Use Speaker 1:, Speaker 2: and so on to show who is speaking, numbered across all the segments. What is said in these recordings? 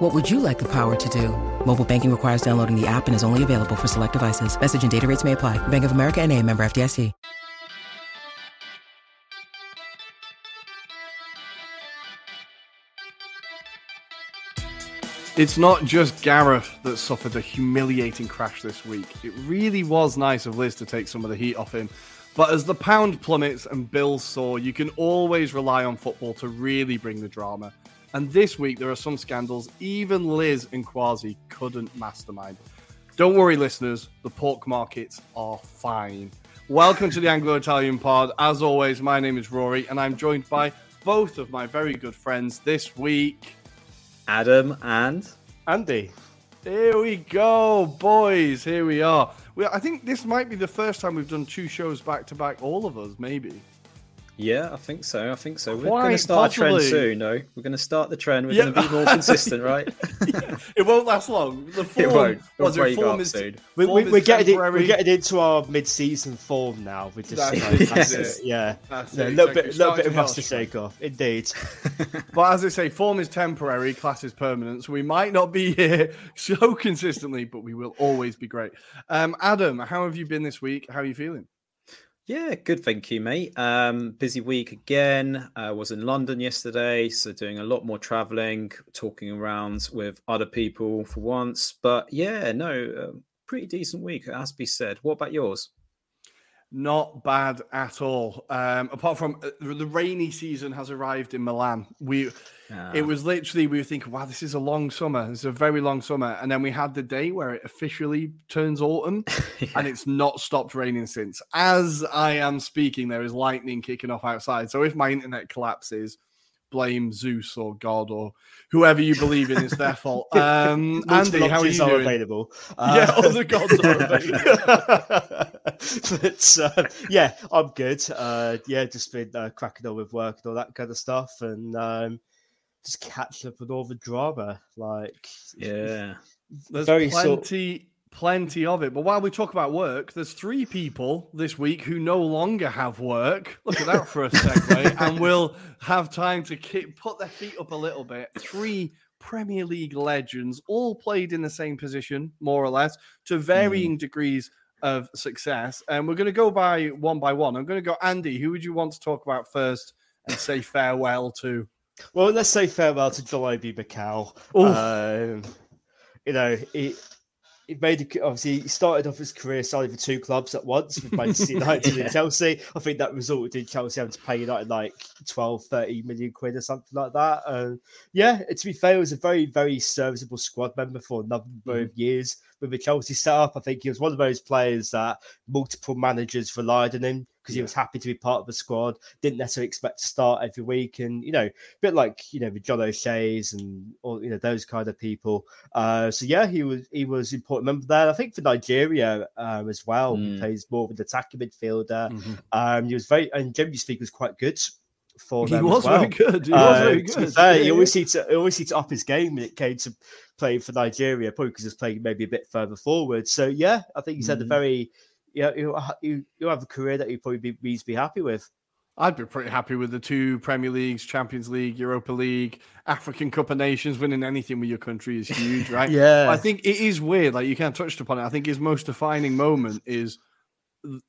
Speaker 1: What would you like the power to do? Mobile banking requires downloading the app and is only available for select devices. Message and data rates may apply. Bank of America and a member FDIC.
Speaker 2: It's not just Gareth that suffered a humiliating crash this week. It really was nice of Liz to take some of the heat off him. But as the pound plummets and bills soar, you can always rely on football to really bring the drama. And this week, there are some scandals even Liz and Kwasi couldn't mastermind. Don't worry, listeners, the pork markets are fine. Welcome to the Anglo Italian Pod. As always, my name is Ruairi, and I'm joined by both of my very good friends this week.
Speaker 3: Adam and
Speaker 4: Andy.
Speaker 2: Here we go, boys. Here we are. We, I think this might be the first time we've done two shows back to back, all of us, maybe.
Speaker 3: Yeah, I think so. I think so. We're
Speaker 2: Quite
Speaker 3: going to start
Speaker 2: possibly.
Speaker 3: a trend soon, No, We're going to start the trend. We're
Speaker 2: Yeah.
Speaker 3: going to be more consistent, right?
Speaker 2: It won't last long. The form,
Speaker 3: it won't. It'll
Speaker 2: was it
Speaker 3: break
Speaker 2: form
Speaker 3: up
Speaker 2: is,
Speaker 3: soon.
Speaker 4: We,
Speaker 2: form
Speaker 4: we, we're, getting it, we're getting into our mid-season form now. We're just
Speaker 2: That's
Speaker 4: you know, that's
Speaker 2: that's
Speaker 4: it, yeah,
Speaker 2: That's
Speaker 4: Yeah, a little
Speaker 2: exactly.
Speaker 4: bit, little bit of
Speaker 2: hit
Speaker 4: rust to shake off, indeed.
Speaker 2: But as I say, form is temporary, class is permanent. So we might not be here so consistently, but we will always be great. Um, Adam, how have you been this week? How are you feeling?
Speaker 3: Yeah, good. Thank you, mate. Um, busy week again. I was in London yesterday, so doing a lot more traveling, talking around with other people for once. But yeah, no, uh, pretty decent week, it has to be said. What about yours?
Speaker 2: Not bad at all. Um, apart from uh, the rainy season has arrived in Milan. We
Speaker 3: Ah.
Speaker 2: it was literally we were thinking, wow, this is a long summer. It's a very long summer, and then we had the day where it officially turns autumn, and it's not stopped raining since. As I am speaking, there is lightning kicking off outside. So if my internet collapses, blame Zeus or God or whoever you believe in. It's their fault. Um, Andy, how are you
Speaker 4: are
Speaker 2: doing?
Speaker 4: available.
Speaker 2: Yeah,
Speaker 4: Uh,
Speaker 2: all the gods are available.
Speaker 4: But uh, yeah, I'm good. Uh, yeah, just been uh, cracking on with work and all that kind of stuff, and um, just catching up with all the drama. Like,
Speaker 3: Yeah.
Speaker 2: There's
Speaker 4: Very sort-
Speaker 2: plenty, plenty of it. But while we talk about work, there's three people this week who no longer have work. Look at that for a segue, and we'll have time to kick, put their feet up a little bit. Three Premier League legends, all played in the same position, more or less, to varying degrees of success. And we're going to go by one by one. I'm going to go, Andy. Who would you want to talk about first and say farewell to?
Speaker 4: well, let's say farewell to Obi
Speaker 2: Mikel.
Speaker 4: Um, you know, he he made a, obviously he started off his career signing for two clubs at once with Manchester United
Speaker 3: Yeah.
Speaker 4: and Chelsea. I think that resulted in Chelsea having to pay United like 12, 30 million quid or something like that. And yeah, to be fair, he was a very, very serviceable squad member for a number
Speaker 2: Mm-hmm.
Speaker 4: of years with the Chelsea setup. I think he was one of those players that multiple managers relied on him because he was happy to be part of the squad. Didn't necessarily expect to start every week, and you know, a bit like you know the John O'Shea's and all you know those kind of people. Uh, so yeah, he was he was an important member there. I think for Nigeria um, as well, he
Speaker 3: Mm.
Speaker 4: plays more of an attacking midfielder.
Speaker 2: Mhm.
Speaker 4: Um, he was very and generally speaking was quite good for
Speaker 2: He was
Speaker 4: as well.
Speaker 2: very good. He was
Speaker 4: Uh,
Speaker 2: very good.
Speaker 4: fair,
Speaker 2: Yeah,
Speaker 4: he
Speaker 2: yeah.
Speaker 4: always needs to he always needs to up his game when it came to playing for Nigeria, probably because he's playing maybe a bit further forward. So yeah, I think he's had a
Speaker 2: Mhm.
Speaker 4: very yeah, he'll, he'll he'll have a career that he'll probably be reasonably happy with.
Speaker 2: I'd be pretty happy with the two Premier Leagues, Champions League, Europa League, African Cup of Nations. Winning anything with your country is huge, right?
Speaker 4: Yeah,
Speaker 2: I think it is weird. Like you kind of touched upon it. I think his most defining moment is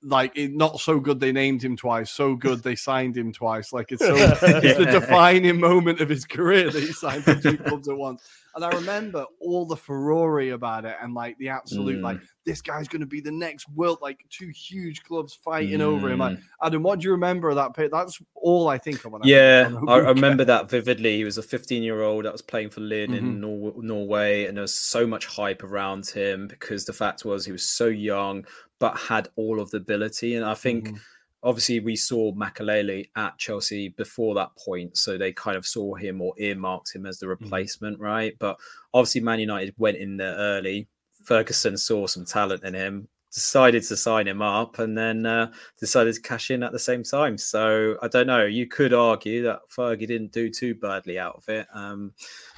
Speaker 2: like it, not so good they named him twice, so good they signed him twice. Like it's so it's the defining moment of his career that he signed for two clubs at once. And I remember all the furore about it and like the absolute like this guy's going to be the next world like two huge clubs fighting over him. Like Adam, what do you remember of that? pit? That's all I think of. When I
Speaker 3: Yeah, I, I remember that vividly. He was a 15 year old that was playing for Lyn
Speaker 2: Mhm.
Speaker 3: in Nor- Norway, and there was so much hype around him because the fact was he was so young but had all of the ability. And I think
Speaker 2: Mhm.
Speaker 3: obviously we saw Makelele at Chelsea before that point, so they kind of saw him or earmarked him as the replacement, right? But obviously Man United went in there early. Ferguson saw some talent in him, decided to sign him up and then uh, decided to cash in at the same time. So I don't know. You could argue that Fergie didn't do too badly out of it. Um,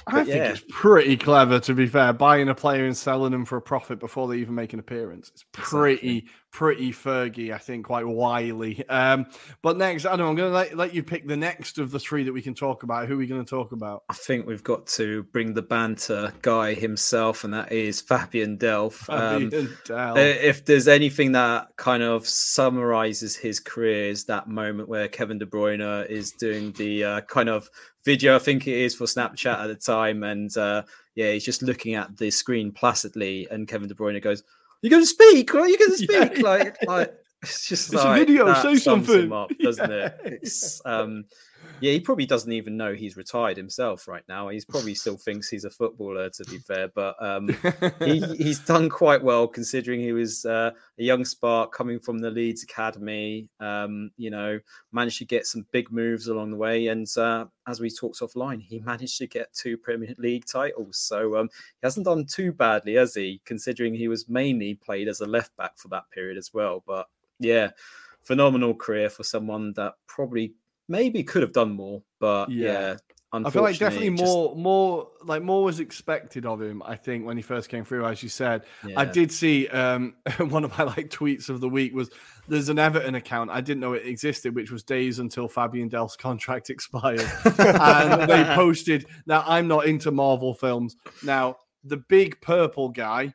Speaker 2: I think
Speaker 3: yeah.
Speaker 2: it's pretty clever, to be fair, buying a player and selling them for a profit before they even make an appearance. It's pretty,
Speaker 3: Exactly.
Speaker 2: pretty Fergie, I think, quite wily. Um, but next, Adam, I'm going to let, let you pick the next of the three that we can talk about. Who are we going to talk about?
Speaker 3: I think we've got to bring the banter guy himself, and that is Fabian Delph. Um,
Speaker 2: Fabian Delph.
Speaker 3: Uh, If there's anything that kind of summarizes his career, is that moment where Kevin De Bruyne is doing the uh, kind of video, I think it is for Snapchat at the time, and uh, yeah, he's just looking at the screen placidly, and Kevin De Bruyne goes, "You're going to speak? You going to
Speaker 2: Yeah,
Speaker 3: speak?" Like, like it's just
Speaker 2: It's a video, say something.
Speaker 3: up, doesn't
Speaker 2: Yeah.
Speaker 3: it? It's um, yeah, he probably doesn't even know he's retired himself right now. He's probably still thinks he's a footballer, to be fair, but um, he, he's done quite well considering he was uh, a young spark coming from the Leeds Academy. Um, you know, managed to get some big moves along the way, and uh, as we talked offline, he managed to get two Premier League titles. So um, he hasn't done too badly, has he? Considering he was mainly played as a left back for that period as well. But yeah, phenomenal career for someone that probably maybe could have done more. But
Speaker 2: Yeah.
Speaker 3: yeah.
Speaker 2: I feel like definitely
Speaker 3: just-
Speaker 2: more, more like more was expected of him. I think when he first came through, as you said, I did see um, one of my like tweets of the week was there's an Everton account I didn't know it existed, which was days until Fabian Delph's contract expired, and they posted. Now I'm not into Marvel films. Now the big purple guy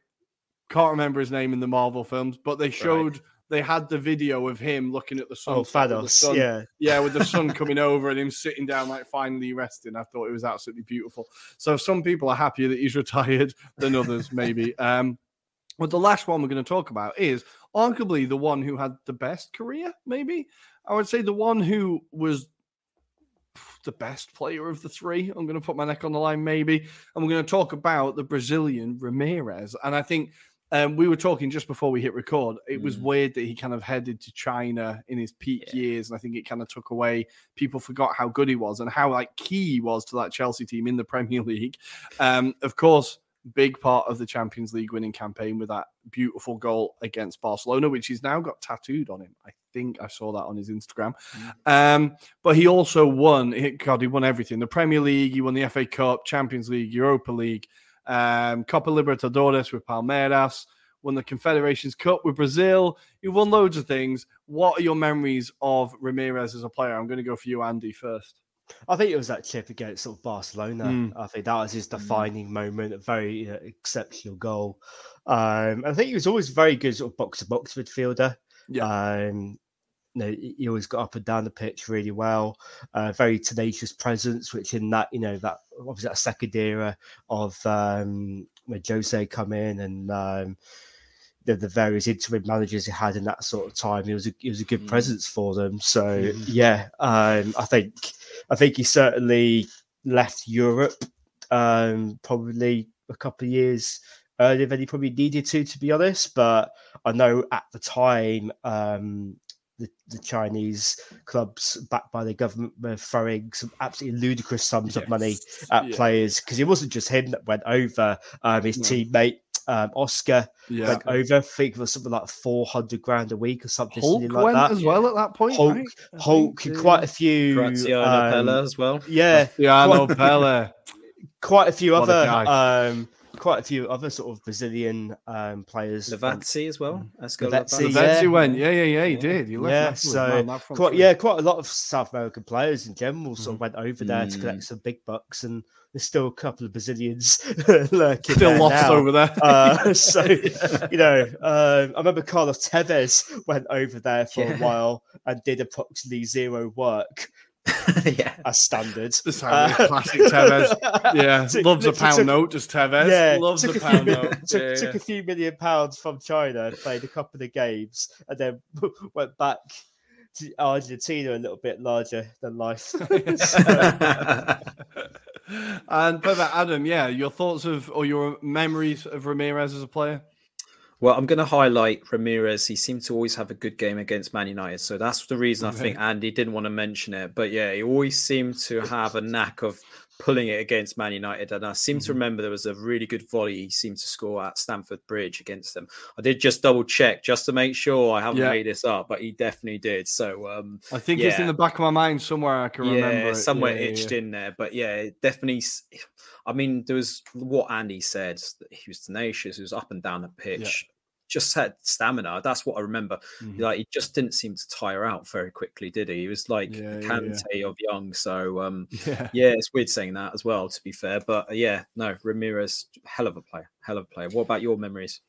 Speaker 2: can't remember his name in the Marvel films, but they showed they had the video of him looking at the sun.
Speaker 4: Oh, Thanos. Yeah.
Speaker 2: Yeah, with the sun coming over and him sitting down, like finally resting. I thought it was absolutely beautiful. So some people are happier that he's retired than others, maybe. Um, but the last one we're going to talk about is arguably the one who had the best career, maybe. I would say the one who was the best player of the three. I'm going to put my neck on the line, maybe. And we're going to talk about the Brazilian Ramires. And I think um, we were talking just before we hit record. It was
Speaker 3: Mm.
Speaker 2: weird that he kind of headed to China in his peak
Speaker 3: Yeah.
Speaker 2: years, and I think it kind of took away. People forgot how good he was and how like key he was to that Chelsea team in the Premier League. Um, of course, big part of the Champions League winning campaign with that beautiful goal against Barcelona, which he's now got tattooed on him. I think I saw that on his Instagram. Um, but he also won. he- God, he won everything: the Premier League, he won the FA Cup, Champions League, Europa League, um, Copa Libertadores with Palmeiras, won the Confederations Cup with Brazil. He won loads of things. What are your memories of Ramires as a player? I'm going to go for you, Andy, first.
Speaker 4: I think it was that chip against sort of Barcelona.
Speaker 2: Mm.
Speaker 4: I think that was his defining moment, a very you know, exceptional goal. Um, I think he was always very good sort of box to box midfielder. Um, you know, he always got up and down the pitch really well. Uh, very tenacious presence, which in that you know that obviously that second era of um, when Jose come in and um, the, the various interim managers he had in that sort of time, he was a, he was a good
Speaker 3: Mm.
Speaker 4: presence for them. So
Speaker 2: Mhm.
Speaker 4: yeah, um, I think I think he certainly left Europe um, probably a couple of years earlier than he probably needed to, to be honest. But I know at the time, um, the, the Chinese clubs backed by the government were throwing some absolutely ludicrous sums of money at
Speaker 2: Yeah.
Speaker 4: players because it wasn't just him that went over. Um, his
Speaker 2: No.
Speaker 4: teammate um, Oscar
Speaker 2: Yeah.
Speaker 4: went over. I think it was something like four hundred grand a week or something
Speaker 2: Hulk
Speaker 4: silly like
Speaker 2: went
Speaker 4: that.
Speaker 2: as well at that point.
Speaker 4: Hulk,
Speaker 2: right?
Speaker 4: Hulk,
Speaker 2: think,
Speaker 4: quite a few.
Speaker 3: Graziano
Speaker 4: um,
Speaker 3: Pellè as well.
Speaker 4: Yeah,
Speaker 2: Yeah, I know
Speaker 4: quite- a few
Speaker 2: What a
Speaker 4: other
Speaker 2: guy.
Speaker 4: Quite a few other sort of Brazilian um players went-
Speaker 3: Lavezzi as well. Esco
Speaker 4: Lavezzi,
Speaker 3: Lavazzi.
Speaker 4: yeah.
Speaker 2: Went. Yeah, yeah, yeah, he
Speaker 3: Yeah.
Speaker 2: did. He left
Speaker 4: Yeah,
Speaker 2: Napoli.
Speaker 4: so
Speaker 2: Man,
Speaker 4: quite yeah quite a lot of south american players in general sort of went over there to
Speaker 3: Mm.
Speaker 4: collect some big bucks and there's still a couple of brazilians lurking
Speaker 2: Still
Speaker 4: there
Speaker 2: lost
Speaker 4: now.
Speaker 2: over there.
Speaker 4: uh, so you know, um, I remember Carlos Tevez went over there for
Speaker 3: Yeah.
Speaker 4: a while and did approximately zero work
Speaker 3: yeah.
Speaker 4: as standard.
Speaker 2: This sounds like classic Tevez. Yeah,
Speaker 4: Took-
Speaker 2: loves a pound
Speaker 4: took-
Speaker 2: note. Just Tevez.
Speaker 4: Yeah,
Speaker 2: loves a
Speaker 4: a, few,
Speaker 2: pound note.
Speaker 4: took,
Speaker 2: Yeah,
Speaker 4: took
Speaker 2: yeah.
Speaker 4: a few million pounds from China, played a couple of games, and then went back to Argentina a little bit larger than life.
Speaker 2: and perfect, Adam. Yeah, your thoughts of or your memories of Ramires as a player?
Speaker 3: Well, I'm going to highlight Ramires. He seemed to always have a good game against Man United. So that's the reason I think Andy didn't want to mention it. But yeah, he always seemed to have a knack of pulling it against Man United. And I seem mm-hmm. to remember there was a really good volley he seemed to score at Stamford Bridge against them. I did just double check just to make sure I haven't yeah. made this up, but he definitely did. So um,
Speaker 2: I think yeah. it's in the back of my mind somewhere. I can
Speaker 3: yeah,
Speaker 2: remember.
Speaker 3: somewhere yeah, itched in there. But yeah, definitely. I mean, there was what Andy said. He was tenacious. He was up and down the pitch just had stamina. That's what I remember. Mm-hmm. Like he just didn't seem to tire out very quickly, did he? He was like yeah, Kante yeah, yeah. of young. So um, yeah. yeah, it's weird saying that as well. To be fair, but uh, yeah, no, Ramires, hell of a player, hell of a player. What about your memories?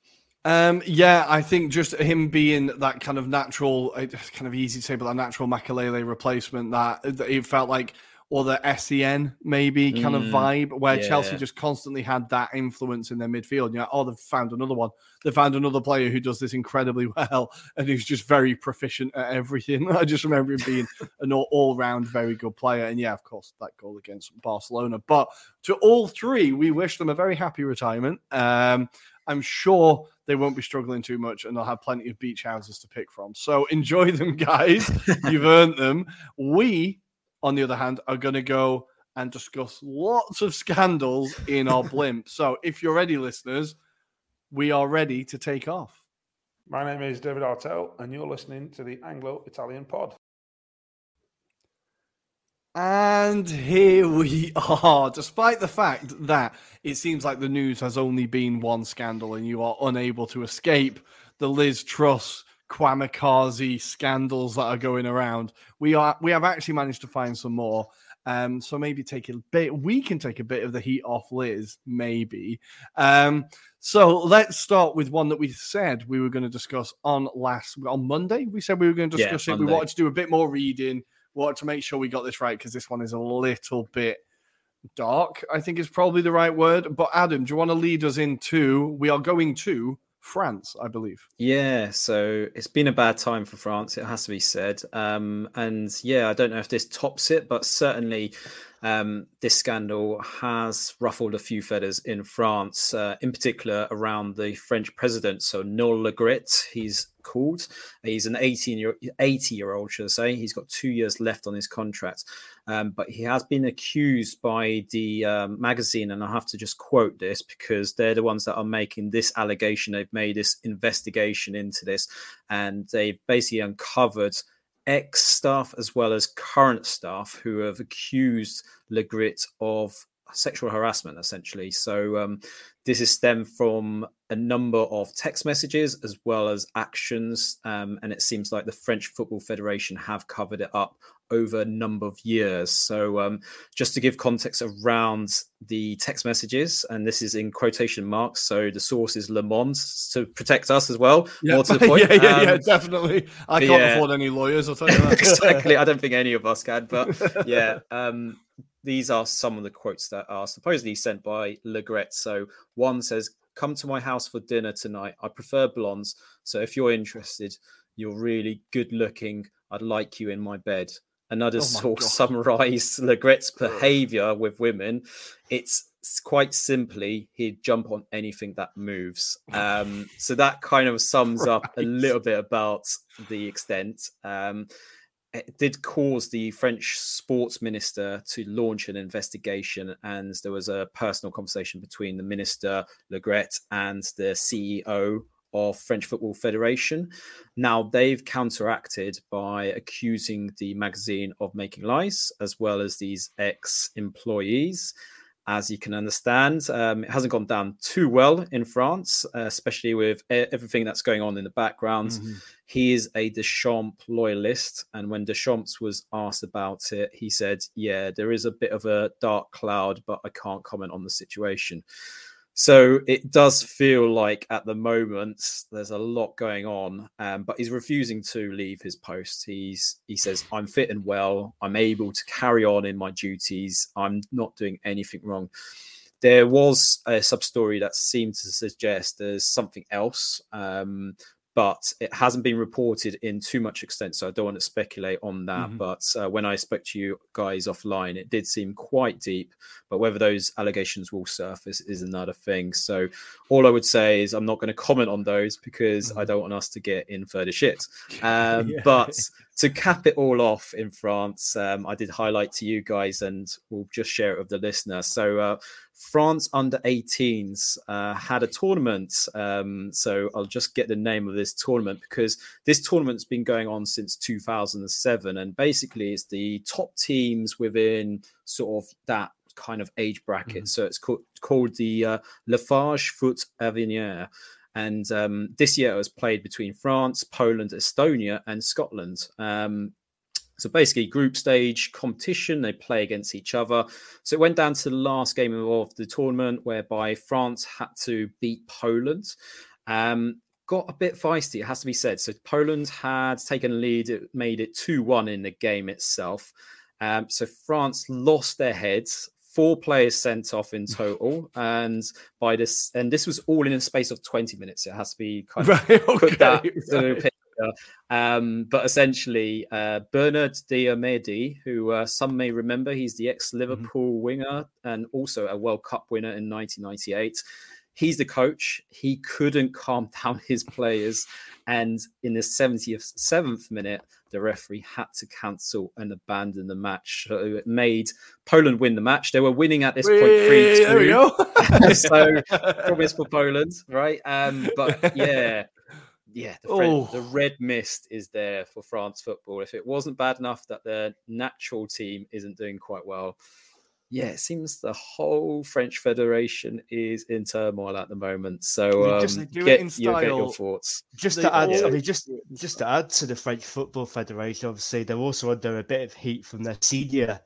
Speaker 2: Um, yeah, I think just him being that kind of natural, kind of easy to say, but that natural Makelele replacement that, that it felt like or the Essien maybe kind mm, of vibe where yeah. Chelsea just constantly had that influence in their midfield. You know, oh, they've found another one. They found another player who does this incredibly well and who's just very proficient at everything. I just remember him being an all round very good player. And yeah, of course, that goal against Barcelona. But to all three, we wish them a very happy retirement. Um, I'm sure they won't be struggling too much and they'll have plenty of beach houses to pick from. So enjoy them, guys. You've earned them. We on the other hand, are going to go and discuss lots of scandals in our blimp. So if you're ready, listeners, we are ready to take off.
Speaker 5: My name is David Artell, and you're listening to the Anglo Italian Pod.
Speaker 2: And here we are, despite the fact that it seems like the news has only been one scandal and you are unable to escape the Liz Truss Kwamikaze scandals that are going around. We are we have actually managed to find some more. Um, so maybe take a bit. We can take a bit of the heat off Liz, maybe. Um, so let's start with one that we said we were going to discuss on last on Monday. We said we were going to discuss yeah, it. We wanted to do a bit more reading. We wanted to make sure we got this right because this one is a little bit dark. I think is probably the right word. But Adam, do you want to lead us into? We are going to France, I believe.
Speaker 3: Yeah, so it's been a bad time for France, it has to be said. Um, and yeah, I don't know if this tops it, but certainly um, this scandal has ruffled a few feathers in France, uh, in particular around the French president. So Noel Le he's called. He's an 18 year 80 year old, should I say. He's got two years left on his contract. Um, but he has been accused by the um, magazine, and I have to just quote this because they're the ones that are making this allegation. They've made this investigation into this, and they've basically uncovered ex staff as well as current staff who have accused Le Graët of sexual harassment, essentially. So um, this is stemmed from a number of text messages as well as actions, um, and it seems like the French Football Federation have covered it up over a number of years. So, um, just to give context around the text messages, and this is in quotation marks. So, the source is Le Monde to protect us as well.
Speaker 2: Yeah, More to the point. yeah, yeah, yeah, um, definitely. I can't yeah. afford any lawyers. I'll tell you that.
Speaker 3: exactly. I don't think any of us can, but yeah. Um, these are some of the quotes that are supposedly sent by Le Graët. So, one says, Come to my house for dinner tonight. I prefer blondes. So, if you're interested, you're really good looking. I'd like you in my bed another oh source summarized Le Graët's behavior with women. It's quite simply he'd jump on anything that moves. Um, so that kind of sums right. up a little bit about the extent. Um, it did cause the French sports minister to launch an investigation, and there was a personal conversation between the minister Le Graët and the CEO of French Football Federation. Now they've counteracted by accusing the magazine of making lies, as well as these ex-employees. As you can understand, um, it hasn't gone down too well in France, uh, especially with everything that's going on in the background. Mm-hmm. He is a Deschamps loyalist, and when Deschamps was asked about it, he said, "Yeah, there is a bit of a dark cloud, but I can't comment on the situation." So it does feel like at the moment there's a lot going on, um, but he's refusing to leave his post. He's he says, "I'm fit and well. I'm able to carry on in my duties. I'm not doing anything wrong." There was a sub story that seemed to suggest there's something else, um, but it hasn't been reported in too much extent. So I don't want to speculate on that. Mm-hmm. But uh, when I spoke to you guys offline, it did seem quite deep. But whether those allegations will surface is another thing. So all I would say is I'm not going to comment on those because mm-hmm. I don't want us to get in further shit. Um, yeah. But to cap it all off in France, um, I did highlight to you guys, and we'll just share it with the listener. So, uh, France under 18s uh, had a tournament. Um, so, I'll just get the name of this tournament because this tournament's been going on since 2007. And basically, it's the top teams within sort of that kind of age bracket. Mm-hmm. So, it's called, called the uh, Lafarge Foot Avenir. And um, this year it was played between France, Poland, Estonia, and Scotland. Um, so basically, group stage competition, they play against each other. So it went down to the last game of the tournament, whereby France had to beat Poland. Um, got a bit feisty, it has to be said. So Poland had taken a lead, it made it 2 1 in the game itself. Um, so France lost their heads, four players sent off in total, and by this, and this was all in a space of twenty minutes. It has to be kind of right, okay, put that right. Um, but essentially, uh, Bernard Diomede, who uh, some may remember, he's the ex-Liverpool mm-hmm. winger and also a World Cup winner in 1998 he's the coach. He couldn't calm down his players. And in the 77th minute, the referee had to cancel and abandon the match. So it made Poland win the match. They were winning at this point 3 2. so promise for Poland, right? Um, but yeah. Yeah, the, oh. the red mist is there for France football. If it wasn't bad enough that the natural team isn't doing quite well, yeah, it seems the whole French Federation is in turmoil at the moment. So um, just, get, your, get, your thoughts.
Speaker 4: Just to add, I mean, just just to add to the French Football Federation, obviously they're also under a bit of heat from their senior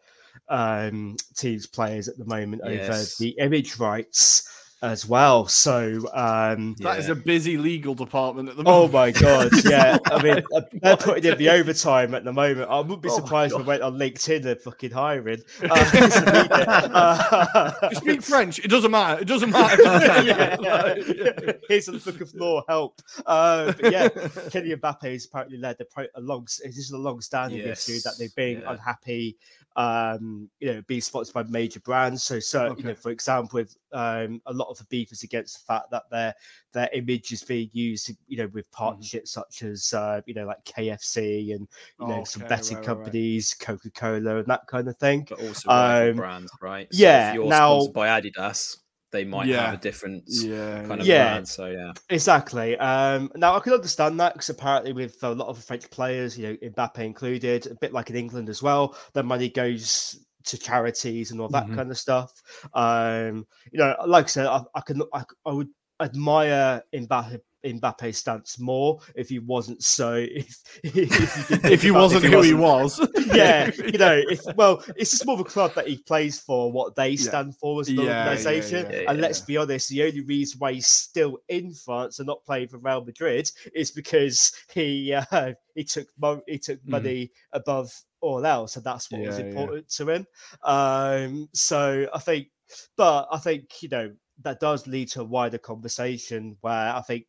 Speaker 4: um, teams players at the moment yes. over the image rights as well. So um,
Speaker 2: that yeah. is a busy legal department at the
Speaker 4: moment. Oh my god, yeah. I mean, they're putting in the overtime at the moment. I wouldn't be oh surprised if we went on LinkedIn and fucking hiring.
Speaker 2: Uh, you speak French. It doesn't matter. It doesn't matter.
Speaker 4: yeah. Here's a book of law. Help. Uh, but yeah, Kylian Mbappe has apparently led the pro- a long. This is a long-standing yes. issue that they've been yeah. unhappy um, you know, being sponsored by major brands. So, so okay. you know, for example, with um, a lot of the beef is against the fact that their their image is being used, you know, with mm-hmm. partnerships mm. such as uh, you know, like KFC and you know, okay, some betting right, companies, right. Coca Cola, and that kind of thing.
Speaker 3: But also um, brands, right?
Speaker 4: So yeah. now,
Speaker 3: sponsored by Adidas, they might yeah. have a different yeah. kind of yeah. brand. So yeah,
Speaker 4: exactly. Um, now I can understand that because apparently with a lot of French players, you know, Mbappe included, a bit like in England as well, the money goes to charities and all that mm-hmm. kind of stuff. Um, you know, like I said, I, I can I, I would admire Mbappe Mbappe's stance more if he wasn't so if
Speaker 2: if, if he wasn't if he who wasn't, he was.
Speaker 4: yeah, you know, if well, it's just more of a club that he plays for, what they stand yeah. for as an yeah, organization. Yeah, and let's be honest, the only reason why he's still in France and not playing for Real Madrid is because he uh, he took mo- he took mm. money above all else, and that's what was important to him. Um, so I think, but I think you know that does lead to a wider conversation where I think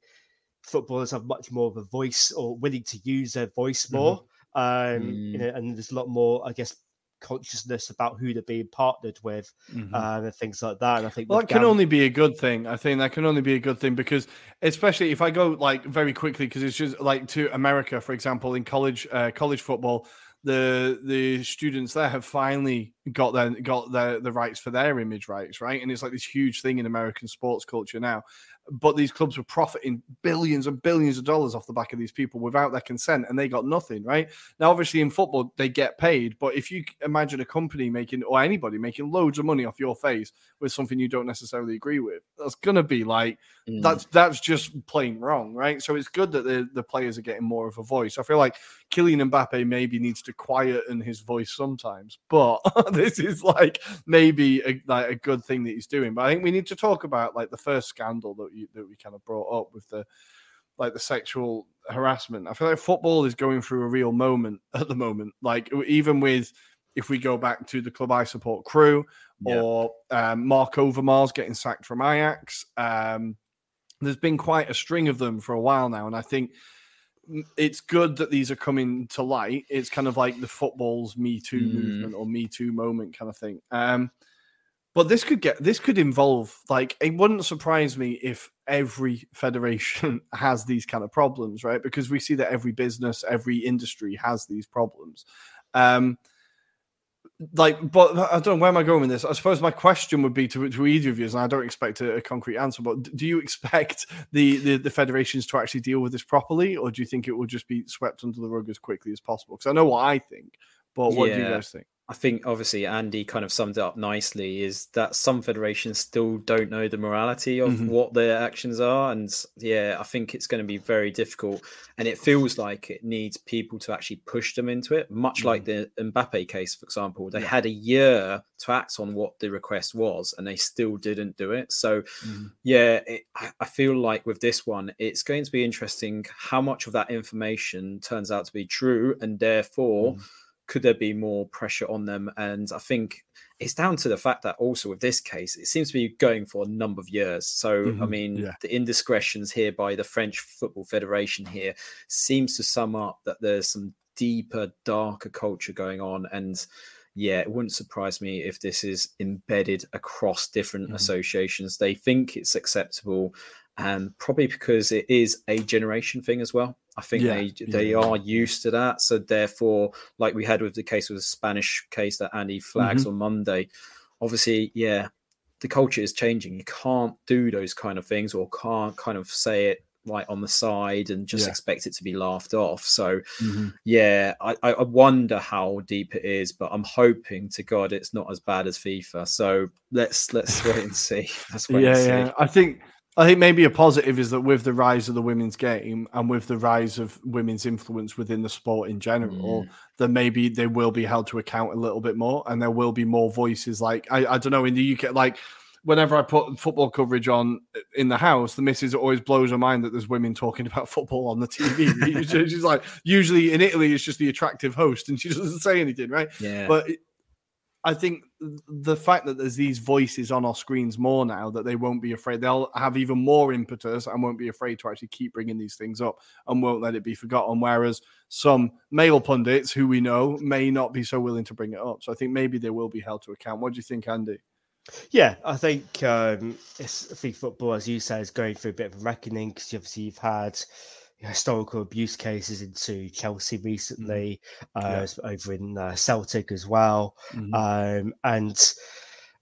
Speaker 4: footballers have much more of a voice or willing to use their voice mm-hmm. more. Mm-hmm. Um, mm. you know, and there's a lot more, I guess, consciousness about who they're being partnered with mm-hmm. uh, and things like that. And I think
Speaker 2: well, that Gam- can only be a good thing. I think that can only be a good thing because, especially if I go like very quickly, because it's just like to America, for example, in college uh, college football, the the students there have finally got their got their the rights for their image rights, right? And it's like this huge thing in American sports culture now but these clubs were profiting billions and billions of dollars off the back of these people without their consent and they got nothing right? Now obviously in football they get paid but if you imagine a company making or anybody making loads of money off your face with something you don't necessarily agree with that's gonna be like mm. that's that's just plain wrong right? So it's good that the, the players are getting more of a voice. I feel like Kylian Mbappe maybe needs to quieten his voice sometimes but this is like maybe a, like a good thing that he's doing but i think we need to talk about like the first scandal that you, that we kind of brought up with the like the sexual harassment. I feel like football is going through a real moment at the moment. Like even with if we go back to the club I support, Crewe yeah. or um, Marc Overmars getting sacked from Ajax. Um, there's been quite a string of them for a while now, and I think it's good that these are coming to light. It's kind of like the football's Me Too mm. movement or Me Too moment kind of thing. Um, But this could get this could involve like it wouldn't surprise me if every federation has these kind of problems, right? Because we see that every business, every industry has these problems. Um, like, but I don't know where am I going with this. I suppose my question would be to, to either of you, and I don't expect a, a concrete answer. But do you expect the, the, the federations to actually deal with this properly, or do you think it will just be swept under the rug as quickly as possible? Because I know what I think, but what yeah. do you guys think?
Speaker 3: I think obviously Andy kind of summed it up nicely is that some federations still don't know the morality of mm-hmm. what their actions are. And yeah, I think it's going to be very difficult. And it feels like it needs people to actually push them into it, much mm-hmm. like the Mbappe case, for example. They yeah. had a year to act on what the request was and they still didn't do it. So mm-hmm. yeah, it, I feel like with this one, it's going to be interesting how much of that information turns out to be true and therefore mm could there be more pressure on them? And I think it's down to the fact that also with this case, it seems to be going for a number of years. So, mm-hmm, I mean, yeah. the indiscretions here by the French Football Federation here seems to sum up that there's some deeper, darker culture going on. And yeah, it wouldn't surprise me if this is embedded across different mm-hmm. associations. They think it's acceptable, and probably because it is a generation thing as well. I think yeah, they they yeah. are used to that. So therefore, like we had with the case with the Spanish case that Andy flags mm-hmm. on Monday, obviously, yeah, the culture is changing. You can't do those kind of things or can't kind of say it like on the side and just yeah. expect it to be laughed off. So mm-hmm. yeah, I, I wonder how deep it is, but I'm hoping to God it's not as bad as FIFA. So let's let's wait and see. Let's wait
Speaker 2: yeah, yeah. I think I think maybe a positive is that with the rise of the women's game and with the rise of women's influence within the sport in general, mm. then maybe they will be held to account a little bit more and there will be more voices. Like, I, I don't know, in the UK, like, whenever I put football coverage on in the house, the missus always blows her mind that there's women talking about football on the TV. She's like, usually in Italy, it's just the attractive host and she doesn't say anything, right?
Speaker 3: Yeah.
Speaker 2: But I think the fact that there's these voices on our screens more now that they won't be afraid, they'll have even more impetus and won't be afraid to actually keep bringing these things up and won't let it be forgotten. Whereas some male pundits who we know may not be so willing to bring it up. So I think maybe they will be held to account. What do you think, Andy?
Speaker 4: Yeah, I think um, it's, I think football, as you say, is going through a bit of a reckoning because obviously you've had historical abuse cases into Chelsea recently, mm-hmm. uh, yeah. over in uh, Celtic as well. Mm-hmm. Um, and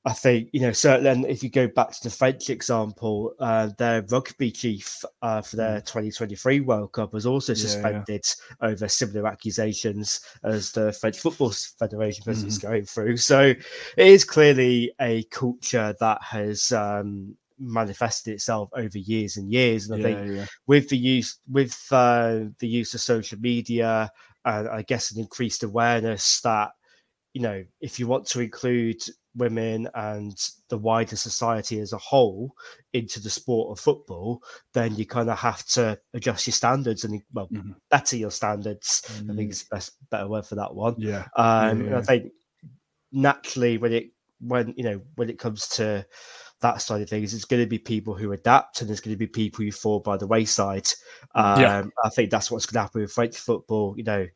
Speaker 4: I think, you know, certainly if you go back to the French example, uh, their rugby chief uh, for their mm. 2023 World Cup was also suspended yeah, yeah. over similar accusations as the French Football Federation mm-hmm. is going through. So it is clearly a culture that has um, manifested itself over years and years. And I yeah, think yeah. with the use with uh, the use of social media, and I guess an increased awareness that you know if you want to include women and the wider society as a whole into the sport of football, then you kind of have to adjust your standards and well, mm-hmm. better your standards. Mm-hmm. I think mm. it's the best better word for that one.
Speaker 2: Yeah.
Speaker 4: Um, yeah, I think naturally when it when you know when it comes to that side of things. It's going to be people who adapt, and there's going to be people who fall by the wayside. Um, yeah. I think that's what's going to happen with French football. You know,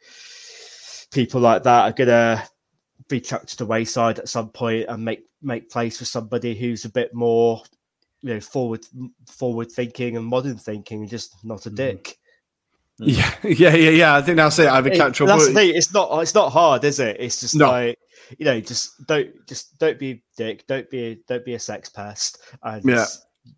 Speaker 4: people like that are going to be chucked to the wayside at some point and make make place for somebody who's a bit more, you know, forward forward thinking and modern thinking, and just not a mm. dick.
Speaker 2: Yeah, yeah, yeah, yeah. I think that's it. I have a catch up.
Speaker 4: That's the thing. It's not. It's not hard, is it? It's just no. like you know, just don't just don't be a dick, don't be a, don't be a sex pest, and yeah.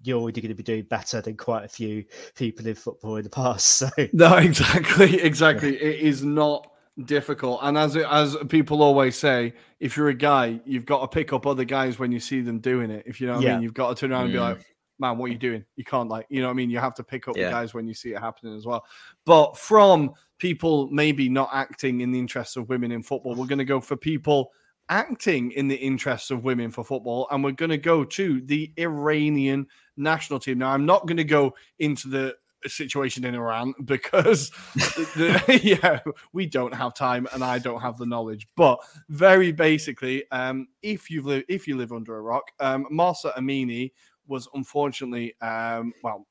Speaker 4: you're already going to be doing better than quite a few people in football in the past. So
Speaker 2: no, exactly, exactly. Yeah. It is not difficult, and as as people always say, if you're a guy, you've got to pick up other guys when you see them doing it. If you know what yeah. I mean, you've got to turn around mm. and be like. Man, what are you doing? You can't like, you know what I mean? You have to pick up the guys when you see it happening as well. But from people maybe not acting in the interests of women in football, we're going to go for people acting in the interests of women for football. And we're going to go to the Iranian national team. Now, I'm not going to go into the situation in Iran because the, yeah, we don't have time and I don't have the knowledge. But very basically, um, if you live if you live under a rock, um, Mahsa Amini was unfortunately, um, well,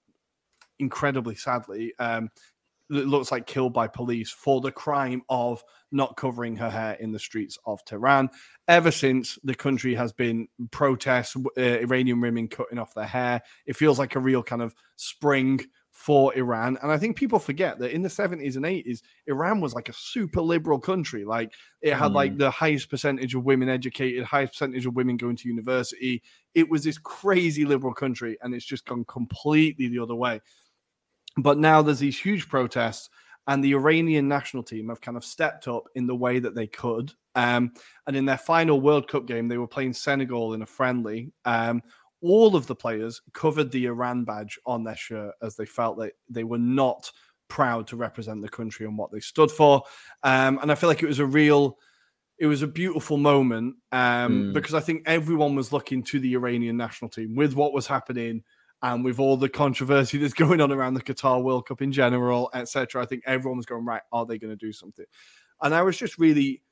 Speaker 2: incredibly sadly, um, that looks like killed by police for the crime of not covering her hair in the streets of Tehran. Ever since the country has been protests, uh, Iranian women cutting off their hair, it feels like a real kind of spring for Iran. And I think people forget that in the 70s and 80s, Iran was like a super liberal country. Like it had mm. like the highest percentage of women educated, highest percentage of women going to university. It was this crazy liberal country, and it's just gone completely the other way. But now there's these huge protests, and the Iranian national team have kind of stepped up in the way that they could. Um, and in their final World Cup game, they were playing Senegal in a friendly. Um, all of the players covered the Iran badge on their shirt as they felt that they were not proud to represent the country and what they stood for. Um, and I feel like it was a real, it was a beautiful moment um, mm. because I think everyone was looking to the Iranian national team with what was happening and with all the controversy that's going on around the Qatar World Cup in general, etc. I think everyone was going right. Are they going to do something? And I was just really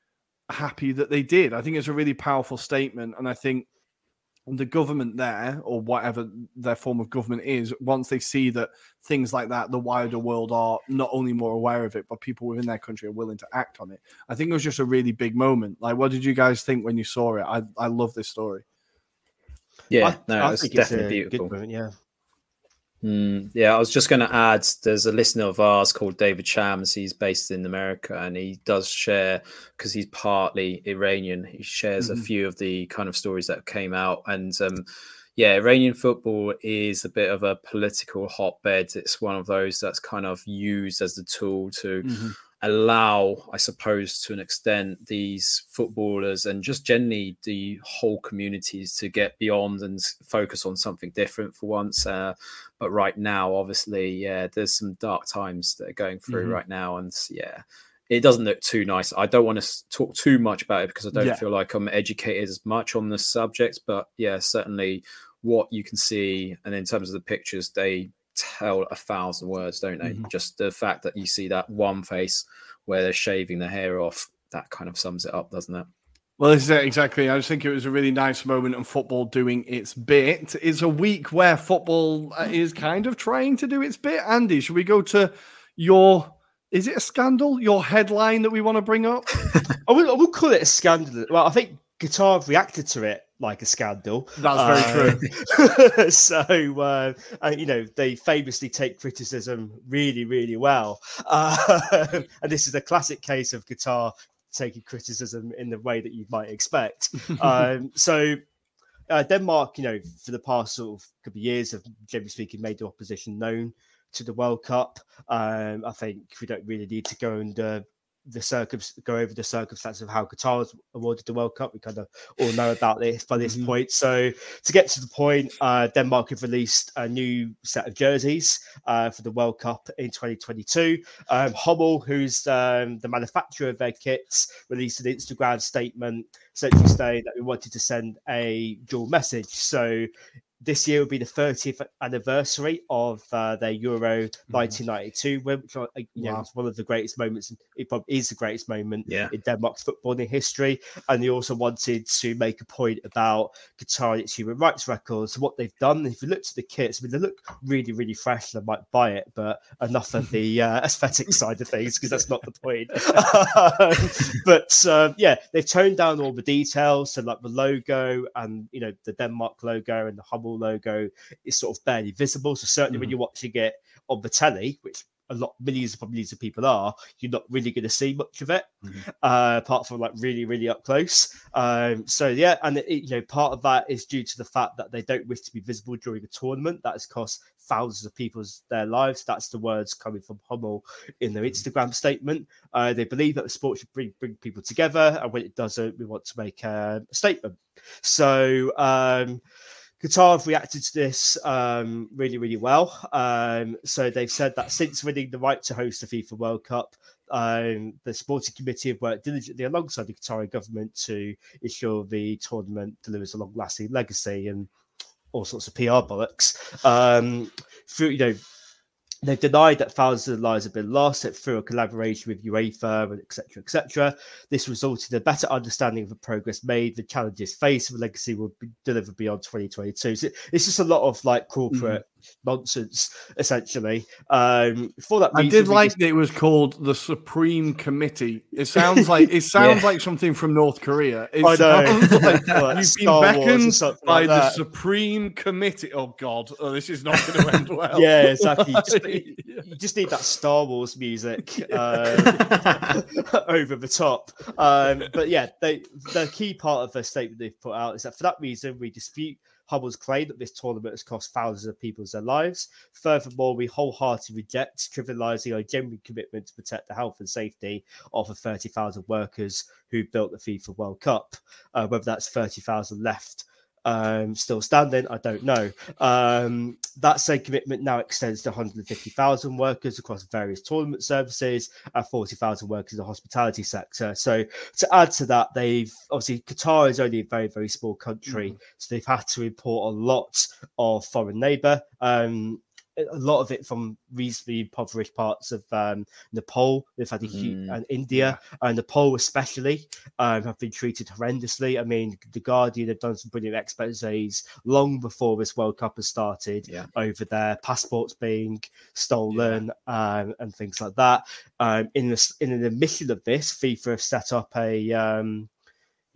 Speaker 2: happy that they did. I think it's a really powerful statement, and I think the government there or whatever their form of government is once they see that things like that the wider world are not only more aware of it but people within their country are willing to act on it i think it was just a really big moment like what did you guys think when you saw it i, I love this story
Speaker 3: yeah I, no I it's definitely it's beautiful yeah Mm, yeah, I was just going to add there's a listener of ours called David Shams. He's based in America and he does share, because he's partly Iranian, he shares mm-hmm. a few of the kind of stories that came out. And um, yeah, Iranian football is a bit of a political hotbed. It's one of those that's kind of used as the tool to. Mm-hmm allow, I suppose, to an extent, these footballers and just generally the whole communities to get beyond and focus on something different for once. Uh, but right now, obviously, yeah, there's some dark times that are going through mm-hmm. right now, and yeah. It doesn't look too nice. I don't want to talk too much about it because I don't yeah. feel like I'm educated as much on the subject. But yeah, certainly what you can see, and in terms of the pictures, they tell a thousand words, don't they? Mm-hmm. Just the fact that you see that one face where they're shaving the hair off, that kind of sums it up, doesn't it?
Speaker 2: Well, this is it exactly. I just think it was a really nice moment and football doing its bit. It's a week where football uh, is kind of trying to do its bit. Andy, should we go to your? Is it a scandal? Your headline that we want to bring up?
Speaker 4: I will, I will call it a scandal. Well, I think Qatar reacted to it like a scandal.
Speaker 2: That's very uh,
Speaker 4: true. so, uh, uh, you know, they famously take criticism really, really well. Uh, and this is a classic case of Qatar taking criticism in the way that you might expect. um, so, uh, Denmark, you know, for the past sort of couple of years have generally speaking made the opposition known to the World Cup. Um, I think we don't really need to go and uh, the circum go over the circumstances of how Qatar was awarded the World Cup. We kind of all know about this by this mm-hmm. point. So to get to the point, uh, Denmark have released a new set of jerseys uh, for the World Cup in 2022. Um, Hummel, who's um, the manufacturer of their kits, released an Instagram statement essentially saying that we wanted to send a dual message. So this year will be the 30th anniversary of uh, their Euro 1992, mm-hmm. which uh, you know, wow. is one of the greatest moments. It probably is the greatest moment yeah. in Denmark's footballing history. And they also wanted to make a point about Qatar and its human rights records. So what they've done, if you look at the kits, I mean, they look really, really fresh. I might buy it, but enough of the uh, aesthetic side of things because that's not the point. but um, yeah, they've toned down all the details. So like the logo and you know the Denmark logo and the Hummel logo is sort of barely visible. So certainly mm. when you're watching it on the telly, which a lot millions of millions of people are, you're not really going to see much of it, mm-hmm. uh, apart from like really really up close. Um, so yeah, and it, you know part of that is due to the fact that they don't wish to be visible during a tournament that has cost thousands of people's their lives. That's the words coming from Hummel in their mm-hmm. Instagram statement. Uh, they believe that the sport should bring bring people together, and when it doesn't, we want to make a statement. So. Um, Qatar have reacted to this um, really, really well. Um, so they've said that since winning the right to host the FIFA World Cup, um, the sporting committee have worked diligently alongside the Qatari government to ensure the tournament delivers a long-lasting legacy and all sorts of PR bollocks. Um, through you know They've denied that thousands of lives have been lost through a collaboration with UEFA, and etc., etc. This resulted in a better understanding of the progress made, the challenges faced, and the legacy will be delivered beyond 2022. So it's just a lot of like corporate mm. Nonsense, essentially. Um, for that,
Speaker 2: I did like
Speaker 4: just-
Speaker 2: that it was called the Supreme Committee. It sounds like it sounds
Speaker 3: Yeah.
Speaker 2: like something from North Korea. It
Speaker 4: I know.
Speaker 2: like
Speaker 4: Like
Speaker 2: you've been
Speaker 4: Star
Speaker 2: beckoned by
Speaker 4: like
Speaker 2: the. Supreme Committee. Oh God, oh, this is not going to end well.
Speaker 4: Yeah, exactly. You just,
Speaker 2: Like,
Speaker 4: you just need that Star Wars music uh, over the top. Um, but yeah, they, the key part of the statement they've put out is that for that reason, we dispute Hummel's claim that this tournament has cost thousands of people their lives. Furthermore, we wholeheartedly reject trivializing our genuine commitment to protect the health and safety of the 30,000 workers who built the FIFA World Cup. Uh, whether that's 30,000 left um, still standing, I don't know. Um, that same commitment now extends to 150,000 workers across various tournament services and 40,000 workers in the hospitality sector. So, to add to that, they've obviously Qatar is only a very, very small country, so they've had to import a lot of foreign labour. Um, a lot of it from reasonably impoverished parts of um, Nepal. They've had a huge,
Speaker 3: Mm,
Speaker 4: and India and Nepal especially um, have been treated horrendously. I mean, the Guardian have done some brilliant exposés long before this World Cup has started
Speaker 3: Yeah.
Speaker 4: over their passports being stolen um, and things like that. Um, in the in the admission of this, FIFA have set up a um,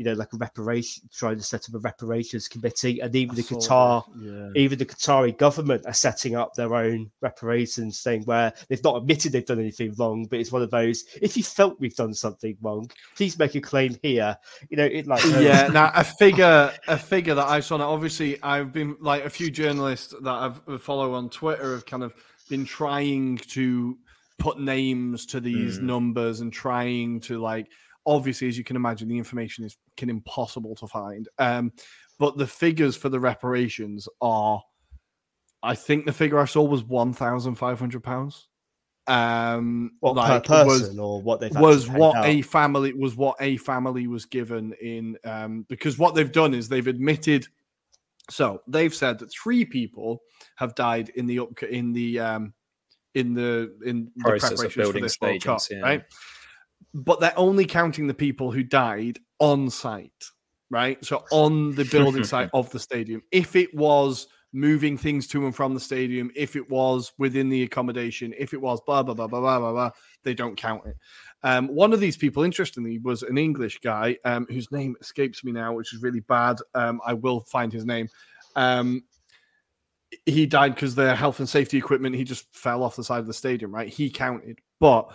Speaker 4: you know like a reparation, trying to set up a reparations committee, and even the
Speaker 2: I saw
Speaker 4: Qatar
Speaker 2: Yeah.
Speaker 4: even the Qatari government are setting up their own reparations thing where they've not admitted they've done anything wrong, but it's one of those. If you felt we've done something wrong, please make a claim here. You know, it like
Speaker 2: yeah now a figure a figure that i saw now obviously i've been like a few journalists that i've follow on twitter have kind of been trying to put names to these
Speaker 3: Mm.
Speaker 2: numbers and trying to like obviously as you can imagine the information is can impossible to find um but the figures for the reparations are i think the figure i saw was 1500 pounds um
Speaker 4: what
Speaker 2: like,
Speaker 4: per
Speaker 2: was-
Speaker 4: person or what they've
Speaker 2: was what
Speaker 4: out.
Speaker 2: a family was what a family was given in um because what they've done is they've admitted so they've said that three people have died in the up in the um in the in the
Speaker 3: Process of
Speaker 2: preparations for
Speaker 3: building
Speaker 2: this World Cup,
Speaker 3: yeah.
Speaker 2: right but they're only counting the people who died on site right so on the building site of the stadium if it was moving things to and from the stadium if it was within the accommodation if it was blah blah blah blah blah blah, blah they don't count it um, one of these people, interestingly, was an English guy um, whose name escapes me now, which is really bad. Um, I will find his name. Um, he died because their health and safety equipment he just fell off the side of the stadium. Right, he counted, but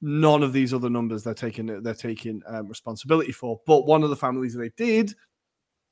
Speaker 2: none of these other numbers they're taking they're taking um, responsibility for. But one of the families they did,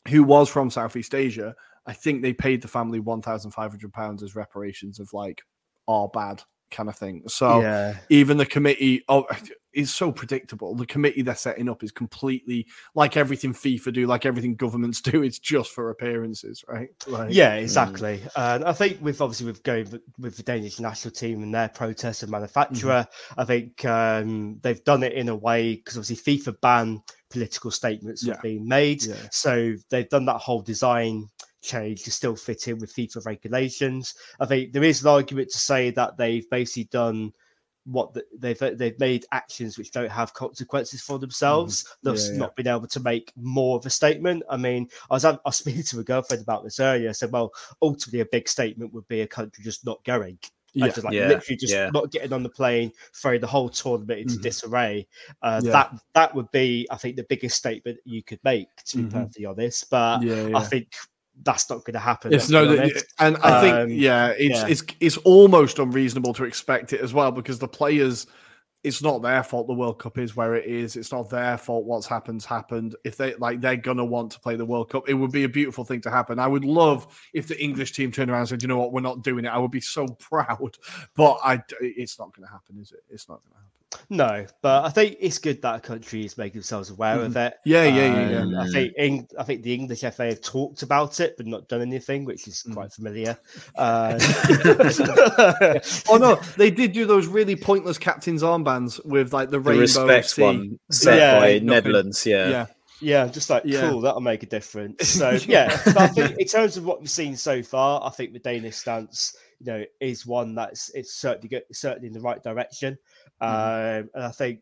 Speaker 2: who was from Southeast Asia, I think they paid the family one thousand five hundred pounds as reparations of like our bad kind of thing. So
Speaker 4: yeah,
Speaker 2: even the committee oh is so predictable the committee they're setting up is completely like everything fifa do like everything governments do it's just for appearances right like,
Speaker 4: yeah, exactly. And I think with obviously with going with, the Danish national team and their protest and manufacturer, I think um, they've done it in a way because obviously FIFA ban political statements
Speaker 2: Yeah.
Speaker 4: being made.
Speaker 2: Yeah.
Speaker 4: So they've done that whole design change to still fit in with FIFA regulations. I think there is an argument to say that they've basically done what the, they've they've made actions which don't have consequences for themselves, thus
Speaker 2: Mm-hmm. Yeah, yeah.
Speaker 4: not being able to make more of a statement. I mean, I was I was speaking to a girlfriend about this earlier. I said, well, ultimately, a big statement would be a country just not going.
Speaker 2: Yeah.
Speaker 4: just like
Speaker 3: Yeah,
Speaker 4: literally just
Speaker 3: yeah.
Speaker 4: not getting on the plane, throwing the whole tournament into
Speaker 2: Mhm.
Speaker 4: disarray. Uh. That that would be, I think, the biggest statement you could make. To be
Speaker 2: Mhm.
Speaker 4: perfectly honest, but
Speaker 2: yeah,
Speaker 4: I think that's not going to happen.
Speaker 2: It's no, and I think
Speaker 4: Um,
Speaker 2: yeah, it's
Speaker 4: yeah.
Speaker 2: it's it's almost unreasonable to expect it as well because the players, it's not their fault the World Cup is where it is. It's not their fault what's happened's happened. If they like, they're gonna want to play the World Cup. It would be a beautiful thing to happen. I would love if the English team turned around and said, "You know what, we're not doing it." I would be so proud. But I, it's not going to happen, is it? It's not going to happen.
Speaker 4: No, but I think it's good that a country is making themselves aware of it.
Speaker 2: Yeah, yeah, yeah, yeah.
Speaker 4: Um, I
Speaker 3: Mm.
Speaker 4: think Eng- I think the English FA have talked about it, but not done anything, which is
Speaker 2: Mm.
Speaker 4: quite familiar. Uh,
Speaker 2: Oh no, they did do those really pointless captain's armbands with like the
Speaker 3: The
Speaker 2: rainbow
Speaker 3: respect
Speaker 2: C.
Speaker 3: one set
Speaker 4: Yeah,
Speaker 3: by
Speaker 2: nothing.
Speaker 3: Netherlands. Yeah.
Speaker 2: Yeah,
Speaker 4: Yeah, just like
Speaker 2: Yeah.
Speaker 4: cool, that'll make a difference. So yeah, but I think in terms of what we've seen so far, I think the Danish stance, you know, is one that's it's certainly good, certainly in the right direction. Um, and I think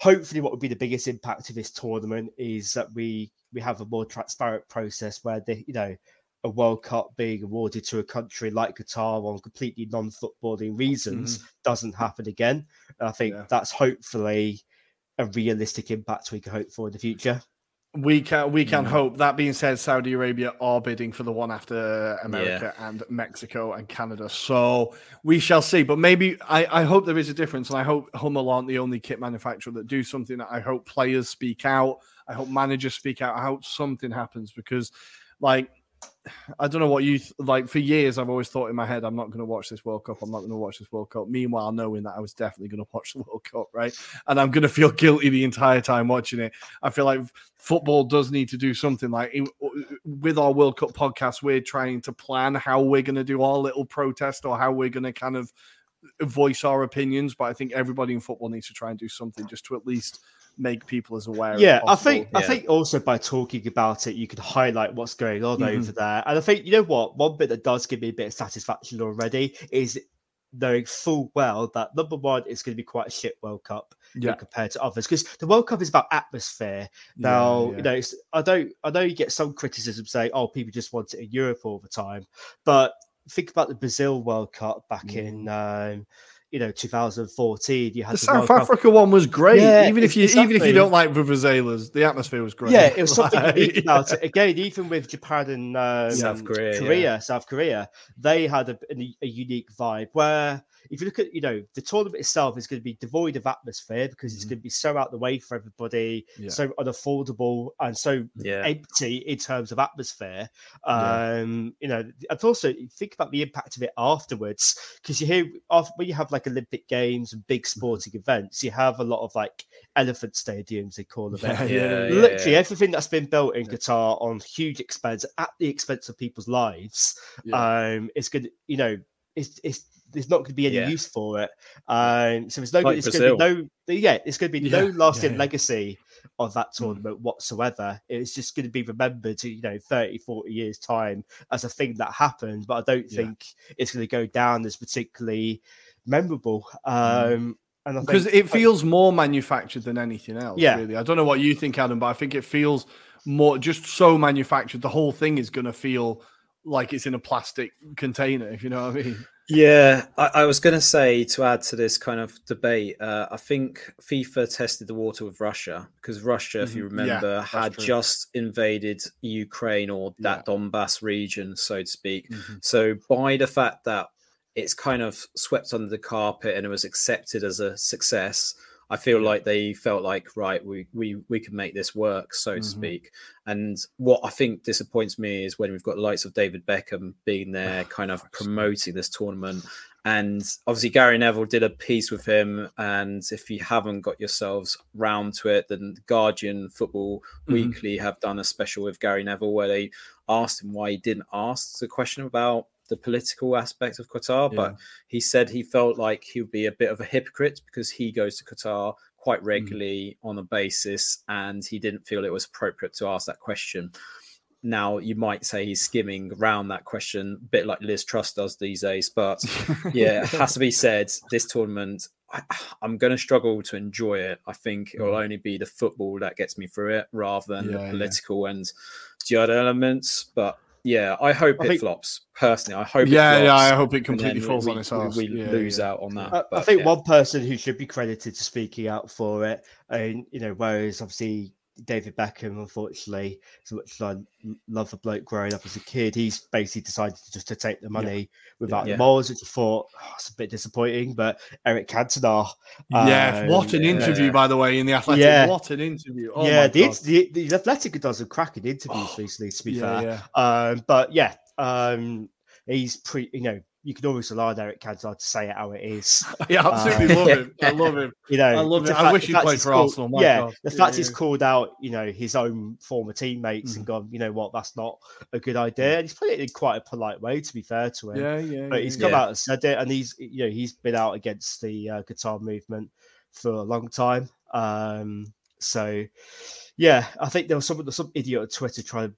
Speaker 4: hopefully what would be the biggest impact of this tournament is that we we have a more transparent process where the you know a World Cup being awarded to a country like Qatar on completely non-footballing reasons mm-hmm. doesn't happen again. And I think yeah. that's hopefully a realistic impact we can hope for in the future.
Speaker 2: We can we can mm. hope. That being said, Saudi Arabia are bidding for the one after America yeah. and Mexico and Canada. So we shall see. But maybe I, I hope there is a difference, and I hope Hummel aren't the only kit manufacturer that do something. I hope players speak out. I hope managers speak out. I hope something happens because, like, I don't know what you th- like. For years, I've always thought in my head, I'm not going to watch this World Cup. I'm not going to watch this World Cup. Meanwhile, knowing that I was definitely going to watch the World Cup, right? And I'm going to feel guilty the entire time watching it. I feel like football does need to do something. Like with our World Cup podcast, we're trying to plan how we're going to do our little protest or how we're going to kind of voice our opinions. But I think everybody in football needs to try and do something just to at least make people as aware.
Speaker 4: Yeah, I think yeah. I think also by talking about it, you could highlight what's going on mm-hmm. over there. And I think you know what, one bit that does give me a bit of satisfaction already is knowing full well that number one is going to be quite a shit World Cup yeah. compared to others because the World Cup is about atmosphere. Now, yeah, yeah. you know, I don't, I know you get some criticism saying, "Oh, people just want it in Europe all the time," but think about the Brazil World Cup back mm. in um, you know 2014 you had
Speaker 2: the, the South Africa one was great yeah, even if you exactly. even if you don't like Vuvuzelas the atmosphere was great
Speaker 4: yeah it was something unique about it again even with Japan and um, South Korea Korea yeah. South Korea they had a, a, a unique vibe where if you look at, you know, the tournament itself is going to be devoid of atmosphere because it's mm-hmm. going to be so out the way for everybody, yeah. so unaffordable and so yeah. empty in terms of atmosphere. Um, yeah. You know, and also think about the impact of it afterwards because you hear after, when you have like Olympic Games and big mm-hmm. sporting events, you have a lot of like elephant stadiums, they call them. Yeah, yeah, Literally everything that's been built in Qatar on huge expense at the expense of people's lives. Um, it's good, you know, it's, it's there's not going to be any yeah. use for it. Um, so there's no, like it's going to be no, yeah, it's going to be yeah. no lasting yeah, legacy of that mm. tournament mm. whatsoever. It's just going to be remembered, you know, 30, 40 years time as a thing that happened. But I don't think it's going to go down as particularly memorable. Mm. Um,
Speaker 2: and because it feels more manufactured than anything else. Yeah, really. I don't know what you think, Adam, but I think it feels more just so manufactured. The whole thing is going to feel like it's in a plastic container, if you know what I mean.
Speaker 3: Yeah, I, I was going to say to add to this kind of debate, uh, I think FIFA tested the water with Russia because Russia, mm-hmm. if you mm-hmm. remember, yeah, had true. just invaded Ukraine or that yeah. Donbass region, so to speak. Mm-hmm. So, by the fact that it's kind of swept under the carpet and it was accepted as a success, I feel yeah. like they felt like right, we we we can make this work, so to mm-hmm. speak. And what I think disappoints me is when we've got lights of David Beckham being there, kind of promoting this tournament. And obviously, Gary Neville did a piece with him. And if you haven't got yourselves round to it, then Guardian Football mm-hmm. Weekly have done a special with Gary Neville where they asked him why he didn't ask the question about the political aspect of Qatar, yeah. but he said he felt like he would be a bit of a hypocrite because he goes to Qatar quite mm. regularly mm. on a basis and he didn't feel it was appropriate to ask that question. Now, you might say he's skimming around that question, a bit like Liz Truss does these days. But yeah, it has to be said this tournament, I, am going to struggle to enjoy it. I think it will mm. only be the football that gets me through it rather than yeah, the political yeah. and the other elements. But yeah, I hope I it think, flops. Personally, I hope.
Speaker 2: Yeah,
Speaker 3: flops,
Speaker 2: yeah, I hope it completely falls
Speaker 3: we,
Speaker 2: on its ass.
Speaker 3: We,
Speaker 2: we
Speaker 3: yeah, lose yeah. out on that.
Speaker 4: I,
Speaker 3: but,
Speaker 4: I think
Speaker 3: yeah.
Speaker 4: one person who should be credited to speaking out for it, and you know, whereas obviously David Beckham, unfortunately, as much as I love the bloke growing up as a kid, he's basically decided to just to take the money yeah. without yeah. the morals, which I thought oh, it's a bit disappointing. But Eric Cantona,
Speaker 2: yeah, um, what an interview, by the way, in the Athletic. Yeah. What an interview! Oh
Speaker 4: yeah, the, the, the, Athletic does a cracking interviews oh, recently, to be fair. Um, but yeah, um, he's pre, you know, you can always on Eric Cantona to say it how it is.
Speaker 2: yeah, absolutely uh, love him. I love him. You know, I love him. I wish he played for
Speaker 4: called,
Speaker 2: Arsenal.
Speaker 4: My yeah, God. the fact yeah. he's called out, you know, his own former teammates mm. and gone, you know what, that's not a good idea. And he's put it in quite a polite way, to be fair to him.
Speaker 2: Yeah, yeah.
Speaker 4: But he's come out and said it, and he's, you know, he's been out against the uh, Qatar movement for a long time. Um, so, yeah, I think there was some some idiot on Twitter trying to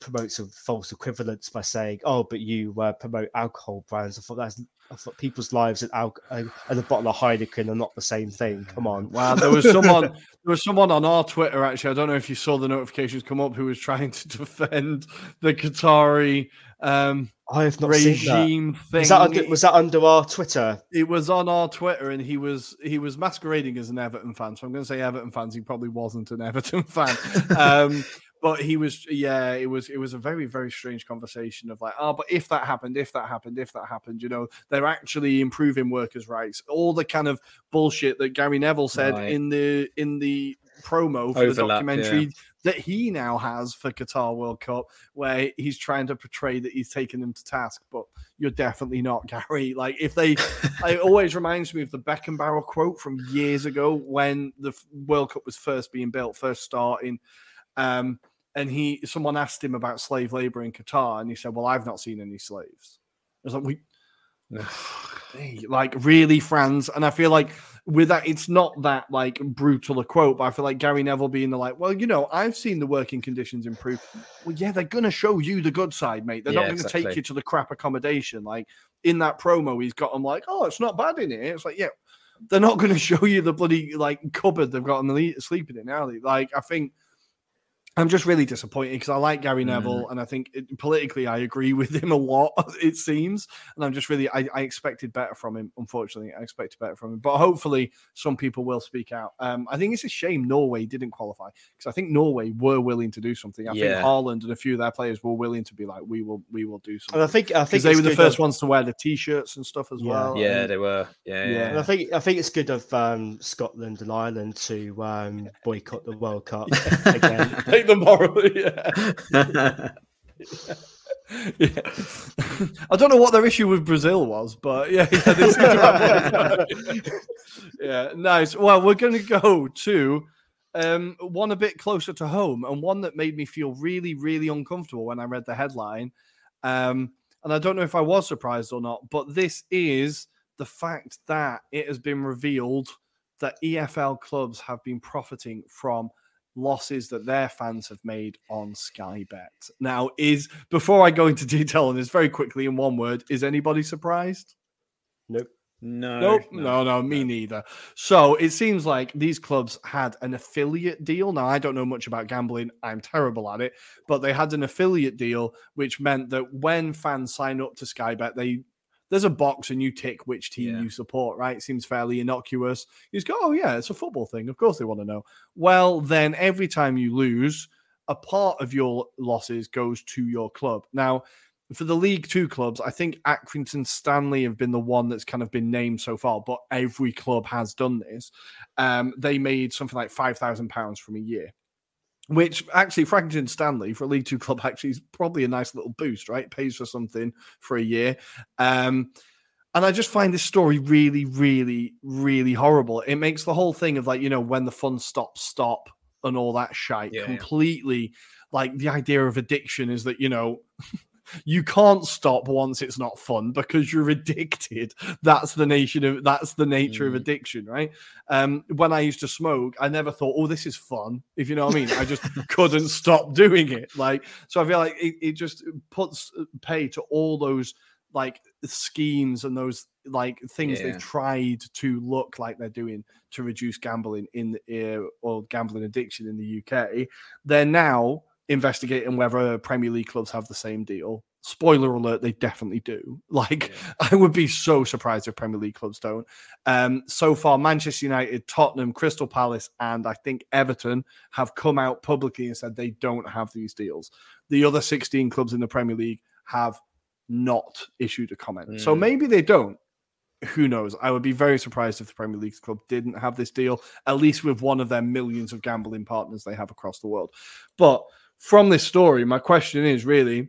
Speaker 4: promotes a false equivalence by saying, "Oh, but you uh, promote alcohol brands." I thought that's I thought people's lives and, al- and a bottle of Heineken are not the same thing. Come on.
Speaker 2: Wow, there was someone there was someone on our Twitter actually. I don't know if you saw the notifications come up who was trying to defend the Qatari um,
Speaker 4: I have not
Speaker 2: regime
Speaker 4: that.
Speaker 2: thing.
Speaker 4: Was that, under, was that under our Twitter?
Speaker 2: It was on our Twitter, and he was he was masquerading as an Everton fan. So I'm going to say Everton fans. He probably wasn't an Everton fan. um, but he was yeah it was it was a very very strange conversation of like oh but if that happened if that happened if that happened you know? They're actually improving workers rights. All the kind of bullshit that gary neville said
Speaker 3: Right.
Speaker 2: in the in the promo for the documentary
Speaker 3: yeah.
Speaker 2: that he now has for qatar world cup where he's trying to portray that he's taken them to task. But you're definitely not gary. Like if they it always reminds me of the beckenbauer quote from years ago when the world cup was first being built first starting. Um, and he someone asked him about slave labor in Qatar, and he said, "Well, I've not seen any slaves." I was like, "We." Like really France and I feel like with that it's not that like brutal a quote but I feel like Gary Neville being the like well you know I've seen the working conditions improve well yeah they're gonna show you the good side mate they're not gonna
Speaker 3: exactly.
Speaker 2: take you to the crap accommodation like in that promo he's got them like oh it's not bad in here it's like yeah they're not going to show you the bloody like cupboard they've got on the sleeping in, they? Like, I think I'm just really disappointed because I like Gary
Speaker 3: Mm.
Speaker 2: Neville and I think it, politically I agree with him a lot. It seems, and I'm just really I, I expected better from him. Unfortunately, I expected better from him, but hopefully some people will speak out. Um, I think it's a shame Norway didn't qualify because I think Norway were willing to do something. I think
Speaker 3: Yeah.
Speaker 2: Haaland and a few of their players were willing to be like, we will, we will do something.
Speaker 4: And I think I think
Speaker 2: they were the first
Speaker 4: of-
Speaker 2: ones to wear the t-shirts and stuff as
Speaker 4: Yeah.
Speaker 2: well.
Speaker 3: Yeah,
Speaker 2: and-
Speaker 3: they were. Yeah,
Speaker 2: Yeah.
Speaker 3: yeah.
Speaker 4: And I think I think it's good of um, Scotland and Ireland to um, boycott the World Cup again.
Speaker 2: Take the moral, yeah. yeah. I don't know what their issue with Brazil was, but yeah, yeah, they seem to have- yeah, nice. Well, we're going to go to um, one a bit closer to home and one that made me feel really, really uncomfortable when I read the headline. Um, and I don't know if I was surprised or not, but this is the fact that it has been revealed that EFL clubs have been profiting from losses that their fans have made on Sky Bet. Now, is before I go into detail on this very quickly in one word, is anybody surprised?
Speaker 4: Nope.
Speaker 3: no,
Speaker 2: Nope. No, no, me neither. So it seems like these clubs had an affiliate deal. Now, I don't know much about gambling. I'm terrible at it, but they had an affiliate deal, which meant that when fans sign up to Sky Bet, they there's a box and you tick which team
Speaker 3: Yeah.
Speaker 2: you support, right? It seems fairly innocuous. You just go, oh, yeah, it's a football thing. Of course they want to know. Well, then every time you lose, a part of your losses goes to your club. Now, for the League Two clubs, I think Accrington Stanley have been the one that's kind of been named so far, but every club has done this. Um, they made something like five thousand pounds from a year, which actually Accrington Stanley for a League Two club actually is probably a nice little boost, right? Pays for something for a year. Um, and I just find this story really, really, really horrible. It makes the whole thing of like, you know, when the fun stops, stop and all that shite
Speaker 3: Yeah, yeah.
Speaker 2: completely like the idea of addiction is that, you know, you can't stop once it's not fun because you're addicted. That's the nation of that's the nature of
Speaker 3: Mm.
Speaker 2: addiction, right? Um, when I used to smoke, I never thought, oh, this is fun. If you know what I mean, I just couldn't stop doing it. Like, so I feel like it, it just puts pay to all those like schemes and those like things
Speaker 3: Yeah.
Speaker 2: they've tried to look like they're doing to reduce gambling in the uh, or gambling addiction in the UK. They're now investigating whether Premier League clubs have the same deal. Spoiler alert, they definitely do. Like, I would be so surprised if Premier League clubs don't. Um, so far, Manchester United, Tottenham, Crystal Palace, and I think Everton have come out publicly and said they don't have these deals. The other 16 clubs in the Premier League have not issued a comment. So
Speaker 3: Mm.
Speaker 2: maybe they don't. Who knows? I would be very surprised if the Premier League club didn't have this deal, at least with one of their millions of gambling partners they have across the world. But from this story, my question is really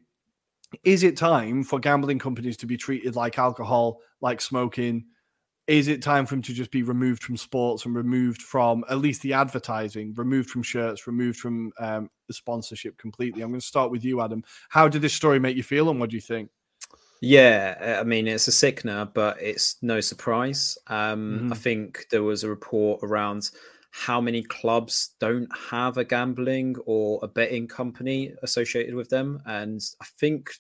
Speaker 2: is it time for gambling companies to be treated like alcohol, like smoking? Is it time for them to just be removed from sports and removed from at least the advertising, removed from shirts, removed from um, the sponsorship completely? I'm going to start with you, Adam. How did this story make you feel, and what do you think?
Speaker 3: Yeah, I mean it's a sickener, but it's no surprise. Um, I
Speaker 2: Mhm.
Speaker 3: think there was a report around. How many clubs don't have a gambling or a betting company associated with them. And I think,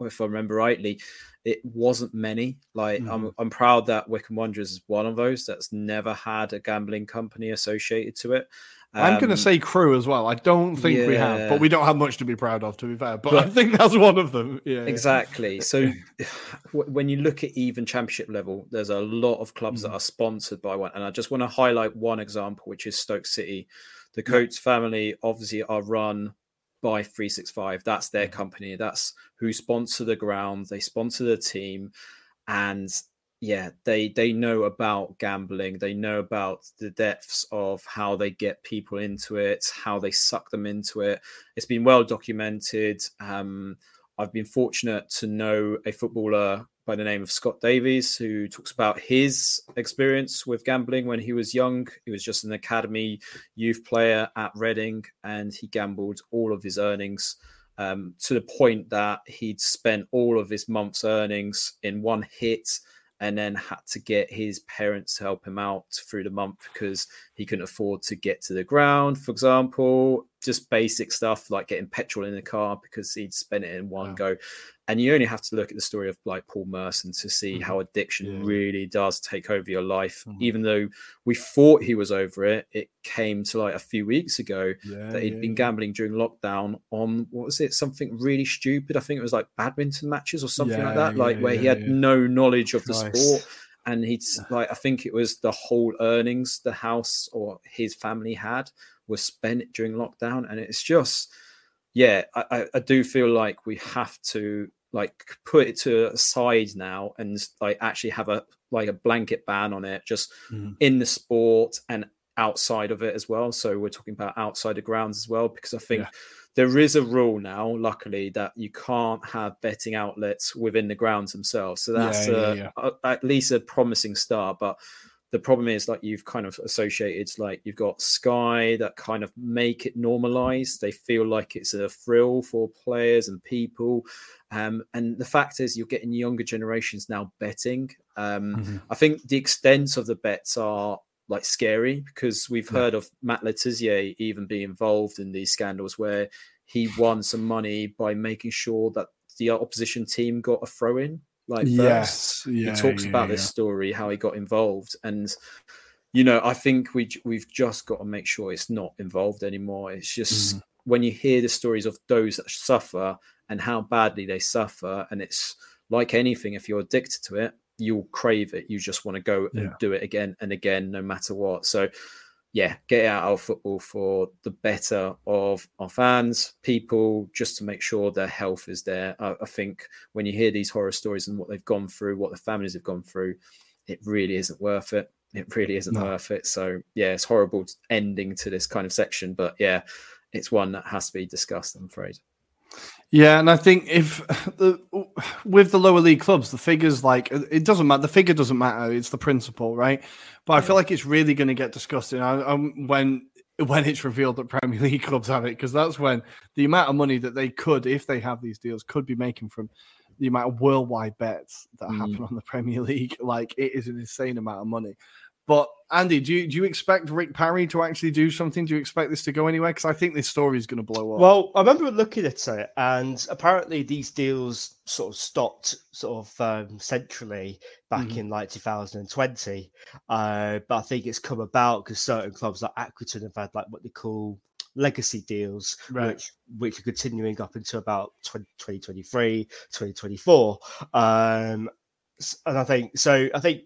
Speaker 3: if I remember rightly, it wasn't many. Like mm-hmm. I'm, I'm proud that Wycombe Wanderers is one of those that's never had a gambling company associated to it.
Speaker 2: I'm going to um, say Crewe as well. I don't think yeah. we have, but we don't have much to be proud of, to be fair. But, but I think that's one of them. Yeah,
Speaker 3: exactly. So when you look at even championship level, there's a lot of clubs mm. that are sponsored by one. And I just want to highlight one example, which is Stoke City. The Coates family obviously are run by 365. That's their company. That's who sponsor the ground. They sponsor the team. And yeah they they know about gambling they know about the depths of how they get people into it how they suck them into it. It's been well documented um, i've been fortunate to know a footballer by the name of scott davies who talks about his experience with gambling when he was young. He was just an academy youth player at reading and he gambled all of his earnings um, to the point that he'd spent all of his month's earnings in one hit and then had to get his parents to help him out through the month because he couldn't afford to get to the ground, for example. Just basic stuff like getting petrol in the car because he'd spent it in one wow. go. And you only have to look at the story of like Paul Merson to see mm-hmm. how addiction yeah. really does take over your life. Mm-hmm. Even though we thought he was over it, it came to like a few weeks ago yeah, that he'd yeah, been gambling during lockdown on what was it? Something really stupid. I think it was like badminton matches or something like that, like where he had no knowledge of Christ. the sport and he'd like I think it was the whole earnings the house or his family had was spent during lockdown, and it's just yeah, I, I do feel like we have to like put it to a side now and like actually have a like a blanket ban on it just mm. in the sport and outside of it as well so we're talking about outside the grounds as well because i think yeah. There is a rule now luckily that you can't have betting outlets within the grounds themselves. So that's yeah, yeah, a, a, at least a promising start. But the problem is like you've kind of associated like you've got sky that kind of make it normalized they feel like it's a thrill for players and people. Um, and the fact is you're getting younger generations now betting. Um, mm-hmm. i think the extent of the bets are like scary because we've heard of matt le tissier even be involved in these scandals where he won some money by making sure that the opposition team got a throw in like yes, yeah, he talks yeah, about yeah. this story, how he got involved, and you know, I think we we've just got to make sure it's not involved anymore. It's just mm. when you hear the stories of those that suffer and how badly they suffer, and it's like anything, if you're addicted to it, you'll crave it. You just want to go and do it again and again, no matter what. So yeah, get out of football for the better of our fans, people, just to make sure their health is there. I, I, think when you hear these horror stories and what they've gone through, what the families have gone through, it really isn't worth it. It really isn't no. worth it. So, yeah, it's horrible ending to this kind of section, but yeah, it's one that has to be discussed, I'm afraid.
Speaker 2: Yeah, and I think if the, with the lower league clubs, the figures like it doesn't matter. The figure doesn't matter. It's the principle, right? But I feel like it's really going to get disgusting um, when when it's revealed that Premier League clubs have it, because that's when the amount of money that they could, if they have these deals, could be making from the amount of worldwide bets that mm. happen on the Premier League. Like it is an insane amount of money. But Andy, do you do you expect Rick Parry to actually do something? Do you expect this to go anywhere? Because I think this story is going to blow up.
Speaker 4: Well, I remember looking at it, and apparently these deals sort of stopped sort of um, centrally back mm-hmm. in like 2020. Uh, but I think it's come about because certain clubs like Accrington have had like what they call legacy deals, right. which which are continuing up until about 20, 2023, 2024. Um, and I think so. I think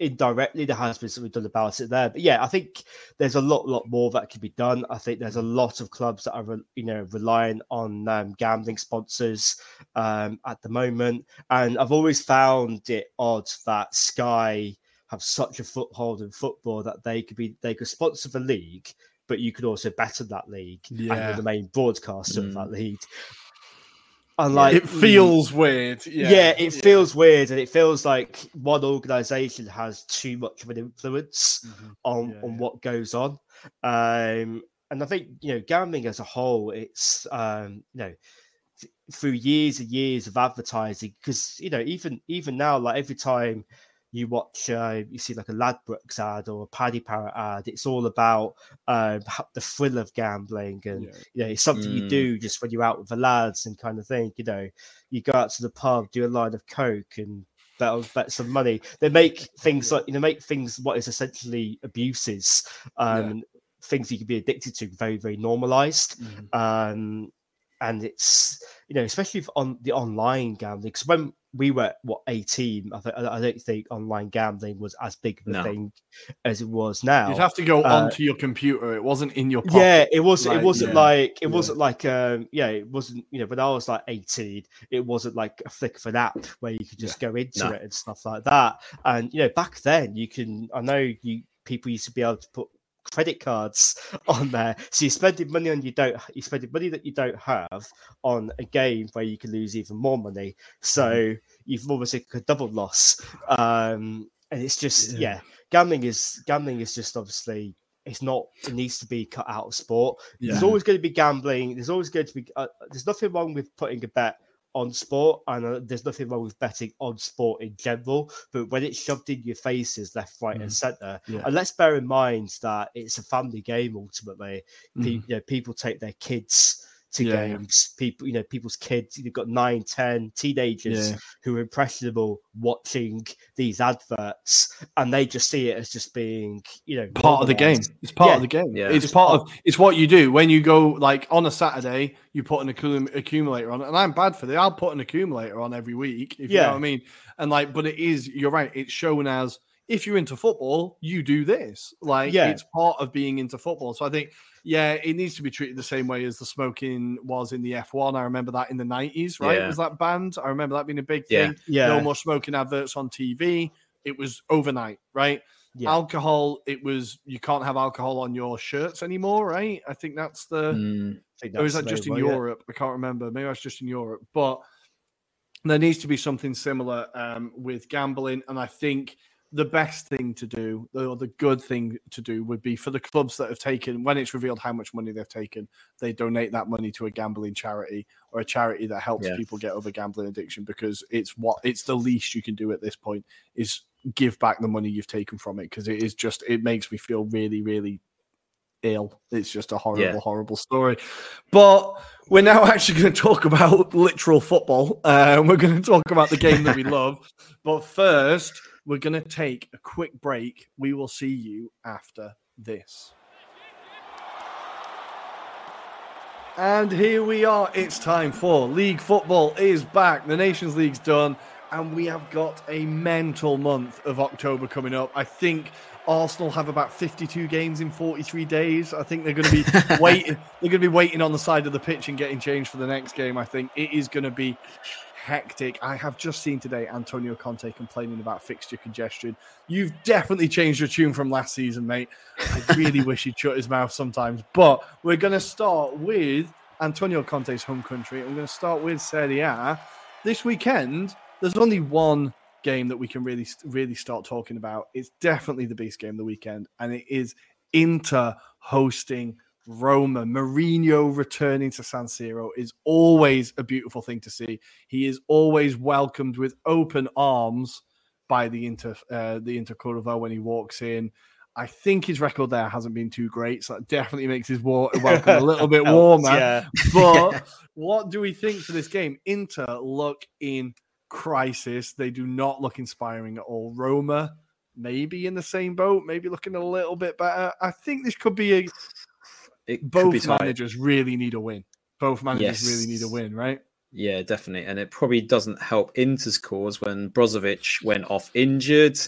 Speaker 4: indirectly there has been something done about it there but yeah i think there's a lot lot more that could be done i think there's a lot of clubs that are you know relying on um, gambling sponsors um, at the moment and i've always found it odd that sky have such a foothold in football that they could be they could sponsor the league but you could also bet on that league yeah. and the main broadcaster mm. of that league
Speaker 2: and like it feels weird. Yeah,
Speaker 4: yeah it yeah. feels weird, and it feels like one organization has too much of an influence mm-hmm. on yeah, on what goes on. Um, and I think you know, gambling as a whole, it's um, you know, th- through years and years of advertising, because you know, even even now, like every time you watch, uh, you see like a Ladbrokes ad or a Paddy Power ad. It's all about uh, the thrill of gambling, and yeah. you know, it's something mm. you do just when you're out with the lads and kind of thing. You know, you go out to the pub, do a line of coke, and bet, bet some money. They make things like you know, make things what is essentially abuses, um, yeah. things you can be addicted to, very very normalized. Mm. Um, and it's you know especially on the online gambling because when we were what 18 I, th- I don't think online gambling was as big of a no. thing as it was now
Speaker 2: you'd have to go uh, onto your computer it wasn't in your
Speaker 4: pocket. yeah it was like, it wasn't yeah. like it yeah. wasn't like um yeah it wasn't you know when i was like 18 it wasn't like a flick of an app where you could just yeah. go into no. it and stuff like that and you know back then you can i know you people used to be able to put credit cards on there. So you're spending money on you don't you're spending money that you don't have on a game where you can lose even more money. So mm-hmm. you've almost like a double loss. Um, and it's just yeah. yeah, gambling is gambling is just obviously it's not it needs to be cut out of sport. Yeah. There's always going to be gambling. There's always going to be uh, there's nothing wrong with putting a bet on sport, and uh, there's nothing wrong with betting on sport in general. But when it's shoved in your faces, left, right, mm. and centre, yeah. and let's bear in mind that it's a family game ultimately. Mm. Pe- you know, people take their kids to yeah, games. Yeah. People, you know, people's kids. You've got nine, ten teenagers yeah. who are impressionable watching these adverts, and they just see it as just being, you know,
Speaker 2: part of the game. It's part of the game. Yeah, it's, it's part, part, of. It's what you do when you go like on a Saturday. You put an accum- accumulator on, and I'm bad for that. I'll put an accumulator on every week. If you know what I mean. And like, but it is. You're right. It's shown as if you're into football, you do this. Like, yeah. it's part of being into football. So I think yeah, it needs to be treated the same way as the smoking was in the F1. I remember that in the 90s, right? Yeah. Was that banned? I remember that being a big thing. Yeah. No more smoking adverts on TV. It was overnight, right? Yeah. Alcohol, it was you can't have alcohol on your shirts anymore, right? I think that's the mm, think that's or is that just in Europe? I can't remember. Maybe that's just in Europe. But there needs to be something similar um, with gambling. And I think the best thing to do, or the good thing to do, would be for the clubs that have taken, when it's revealed how much money they've taken, they donate that money to a gambling charity or a charity that helps yeah. people get over gambling addiction because it's what it's the least you can do at this point is give back the money you've taken from it because it is just it makes me feel really, really ill. It's just a horrible, yeah. horrible story. But we're now actually going to talk about literal football. Uh, we're going to talk about the game that we love. But first, we're going to take a quick break. We will see you after this. And here we are. It's time for League Football is back. The Nations League's done, and we have got a mental month of October coming up. I think Arsenal have about 52 games in 43 days. I think they're going to be waiting. They're going to be waiting on the side of the pitch and getting changed for the next game. I think it is going to be hectic. I have just seen today Antonio Conte complaining about fixture congestion. You've definitely changed your tune from last season, mate. I really wish he'd shut his mouth sometimes. But we're going to start with Antonio Conte's home country. I'm going to start with Serie A. This weekend, there's only one game that we can really, really start talking about. It's definitely the beast game of the weekend, and it is Inter hosting Roma, Mourinho returning to San Siro is always a beautiful thing to see. He is always welcomed with open arms by the Inter uh, the Inter Curva when he walks in. I think his record there hasn't been too great, so that definitely makes his welcome a little bit warmer. yeah. But what do we think for this game? Inter look in crisis. They do not look inspiring at all. Roma maybe in the same boat, maybe looking a little bit better. I think this could be a
Speaker 3: it
Speaker 2: both managers really need a win. Both managers yes. really need a win, right?
Speaker 3: Yeah, definitely. And it probably doesn't help Inter's cause when Brozovic went off injured.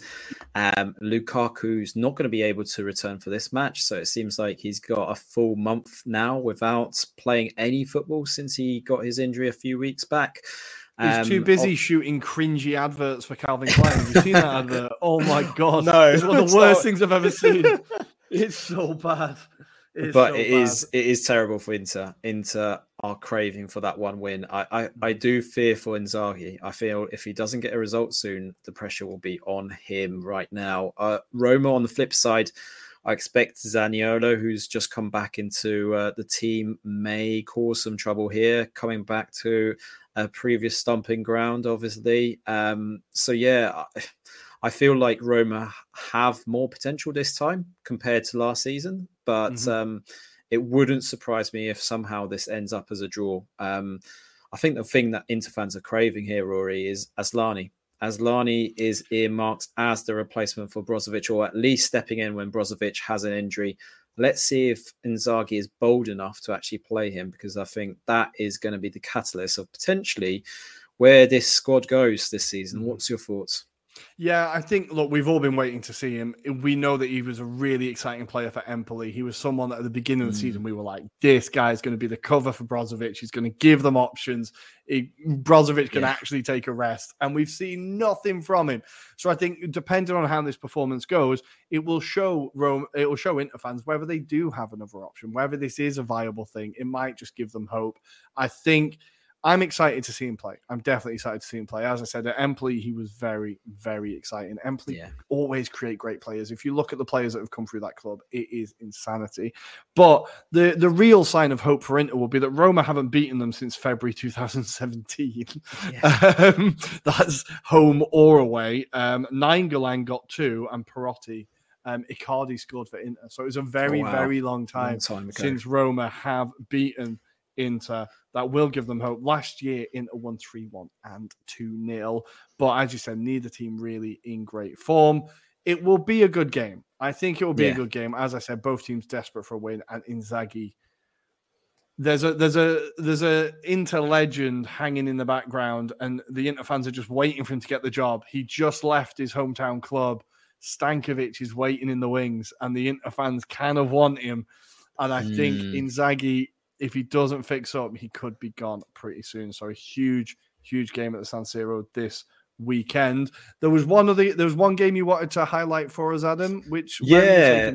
Speaker 3: Um, Lukaku's not going to be able to return for this match. So it seems like he's got a full month now without playing any football since he got his injury a few weeks back.
Speaker 2: He's um, too busy shooting cringy adverts for Calvin Klein. Have you seen that advert? Oh my god!
Speaker 4: No,
Speaker 2: it's one of the worst not. things I've ever seen. It's so bad
Speaker 3: but so it is, it is terrible for Inter. Inter are craving for that one win. I, I, I do fear for Inzaghi. I feel if he doesn't get a result soon, the pressure will be on him right now. Uh, Roma on the flip side, I expect Zaniolo, who's just come back into uh, the team, may cause some trouble here, coming back to a previous stomping ground, obviously. Um, so yeah. I, I feel like Roma have more potential this time compared to last season, but mm-hmm. um, it wouldn't surprise me if somehow this ends up as a draw. Um, I think the thing that Inter fans are craving here, Ruairi, is Asllani. Asllani is earmarked as the replacement for Brozovic, or at least stepping in when Brozovic has an injury. Let's see if Inzaghi is bold enough to actually play him, because I think that is going to be the catalyst of potentially where this squad goes this season. Mm. What's your thoughts?
Speaker 2: Yeah, I think, look, we've all been waiting to see him. We know that he was a really exciting player for Empoli. He was someone that at the beginning of the mm. season we were like, this guy is going to be the cover for Brozovic. He's going to give them options. He, Brozovic can yeah. actually take a rest. And we've seen nothing from him. So I think, depending on how this performance goes, it will show Rome, it will show Inter fans whether they do have another option, whether this is a viable thing. It might just give them hope. I think I'm excited to see him play. I'm definitely excited to see him play. As I said, at Empoli, he was very, very exciting. Empoli yeah. always create great players. If you look at the players that have come through that club, it is insanity. But the the real sign of hope for Inter will be that Roma haven't beaten them since February 2017. Yeah. um, that's home or away. Um, Nainggolan got two, and Perotti um, Icardi scored for Inter. So it was a very, oh, wow. very long time, long time since Roma have beaten Inter that will give them hope. Last year, Inter won 3 1 and 2 0. But as you said, neither team really in great form. It will be a good game. I think it will be yeah. a good game. As I said, both teams desperate for a win, and Inzaghi. There's a there's a there's a Inter legend hanging in the background, and the Inter fans are just waiting for him to get the job. He just left his hometown club. Stankovic is waiting in the wings, and the Inter fans kind of want him. And I think hmm. Inzaghi if he doesn't fix up, he could be gone pretty soon. So a huge, huge game at the San Siro this weekend. There was one of the there was one game you wanted to highlight for us, Adam. Which
Speaker 3: yeah,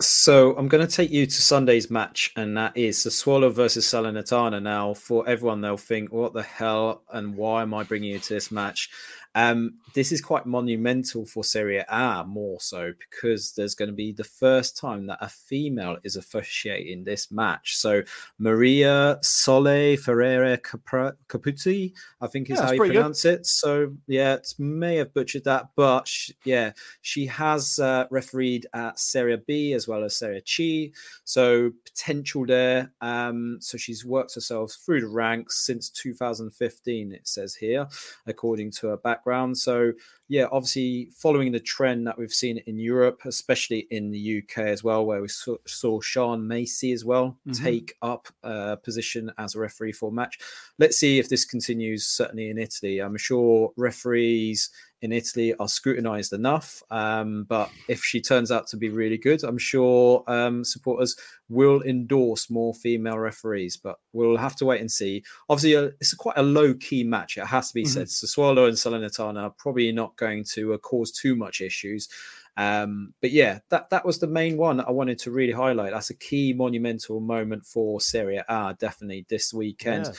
Speaker 3: so I'm going to take you to Sunday's match, and that is Sassuolo versus Salernitana. Now, for everyone, they'll think, "What the hell?" and "Why am I bringing you to this match?" Um, this is quite monumental for Serie A, more so because there's going to be the first time that a female is officiating this match. So Maria Sole Ferreira Capuzzi, I think is yeah, how you pronounce good. it. So yeah, it may have butchered that, but she, yeah, she has uh, refereed at Serie B as well as Serie C. So potential there. Um, so she's worked herself through the ranks since 2015. It says here, according to her back background. So, yeah, obviously following the trend that we've seen in Europe, especially in the UK as well, where we saw, saw Sian Massey as well mm-hmm. take up a position as a referee for a match. Let's see if this continues, certainly in Italy. I'm sure referees in Italy are scrutinized enough. Um, but if she turns out to be really good, I'm sure um, supporters will endorse more female referees. But we'll have to wait and see. Obviously, uh, it's a quite a low key match. It has to be mm-hmm. said. Sassuolo and Salernitana are probably not going to uh, cause too much issues. Um, but yeah, that that was the main one I wanted to really highlight. That's a key monumental moment for Serie A, definitely this weekend. Yeah,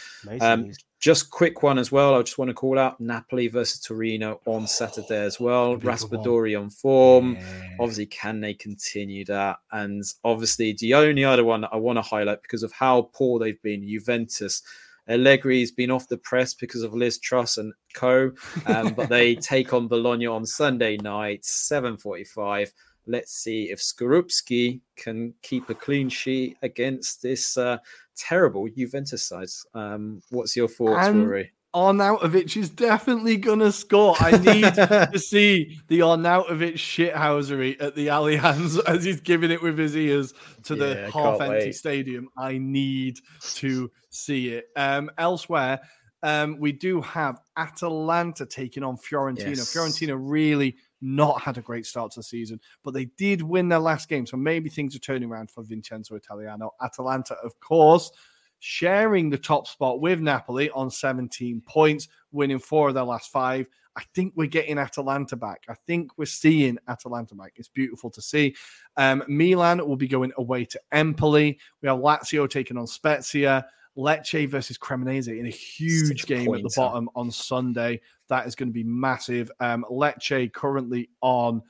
Speaker 3: just quick one as well. I just want to call out Napoli versus Torino on Saturday as well. Raspadori on form. Yeah. Obviously, can they continue that? And obviously, the only other one that I want to highlight because of how poor they've been, Juventus. Allegri's been off the press because of Liz Truss and co. Um, but they take on Bologna on Sunday night, 7.45. Let's see if Skorupski can keep a clean sheet against this uh, terrible Juventus side. Um, what's your thoughts, and Ruairi?
Speaker 2: Arnautovic is definitely gonna score. I need to see the Arnautovic shithousery at the Allianz as he's giving it with his ears to yeah, the half-empty stadium. I need to see it. Um, elsewhere, um, we do have Atalanta taking on Fiorentina. Yes. Fiorentina really not had a great start to the season, but they did win their last game. So maybe things are turning around for Vincenzo Italiano. Atalanta, of course, sharing the top spot with Napoli on 17 points, winning four of their last five. I think we're getting Atalanta back. I think we're seeing Atalanta back. It's beautiful to see. Um, Milan will be going away to Empoli. We have Lazio taking on Spezia. Lecce versus Cremonese in a huge Six game at the bottom on Sunday. That is going to be massive. Um, Lecce currently on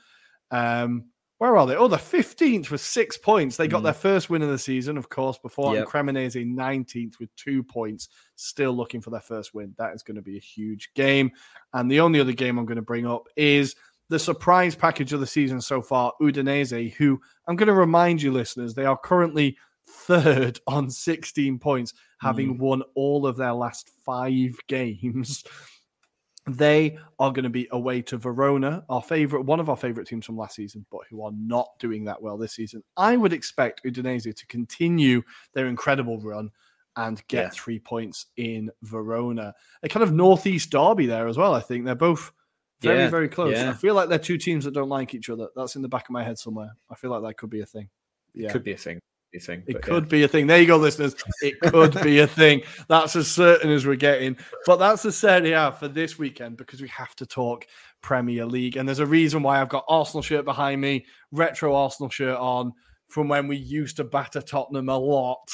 Speaker 2: um, where are they? Oh, the 15th with six points. They got mm. their first win of the season, of course, before yep. Cremonese 19th with two points, still looking for their first win. That is going to be a huge game. And the only other game I'm going to bring up is the surprise package of the season so far, Udinese, who I'm going to remind you, listeners, they are currently third on 16 points, having mm. won all of their last five games. They are going to be away to Verona, our favorite, one of our favorite teams from last season, but who are not doing that well this season. I would expect Udinese to continue their incredible run and get yeah. three points in Verona. A kind of northeast derby there as well. I think they're both very, yeah. very close. Yeah. I feel like they're two teams that don't like each other. That's in the back of my head somewhere. I feel like that could be a thing.
Speaker 3: Yeah. It could be a thing. Thing,
Speaker 2: it could yeah. be a thing. There you go, listeners. It could be a thing. That's as certain as we're getting. But that's the Serie A for this weekend because we have to talk Premier League. And there's a reason why I've got Arsenal shirt behind me, retro Arsenal shirt on from when we used to batter Tottenham a lot.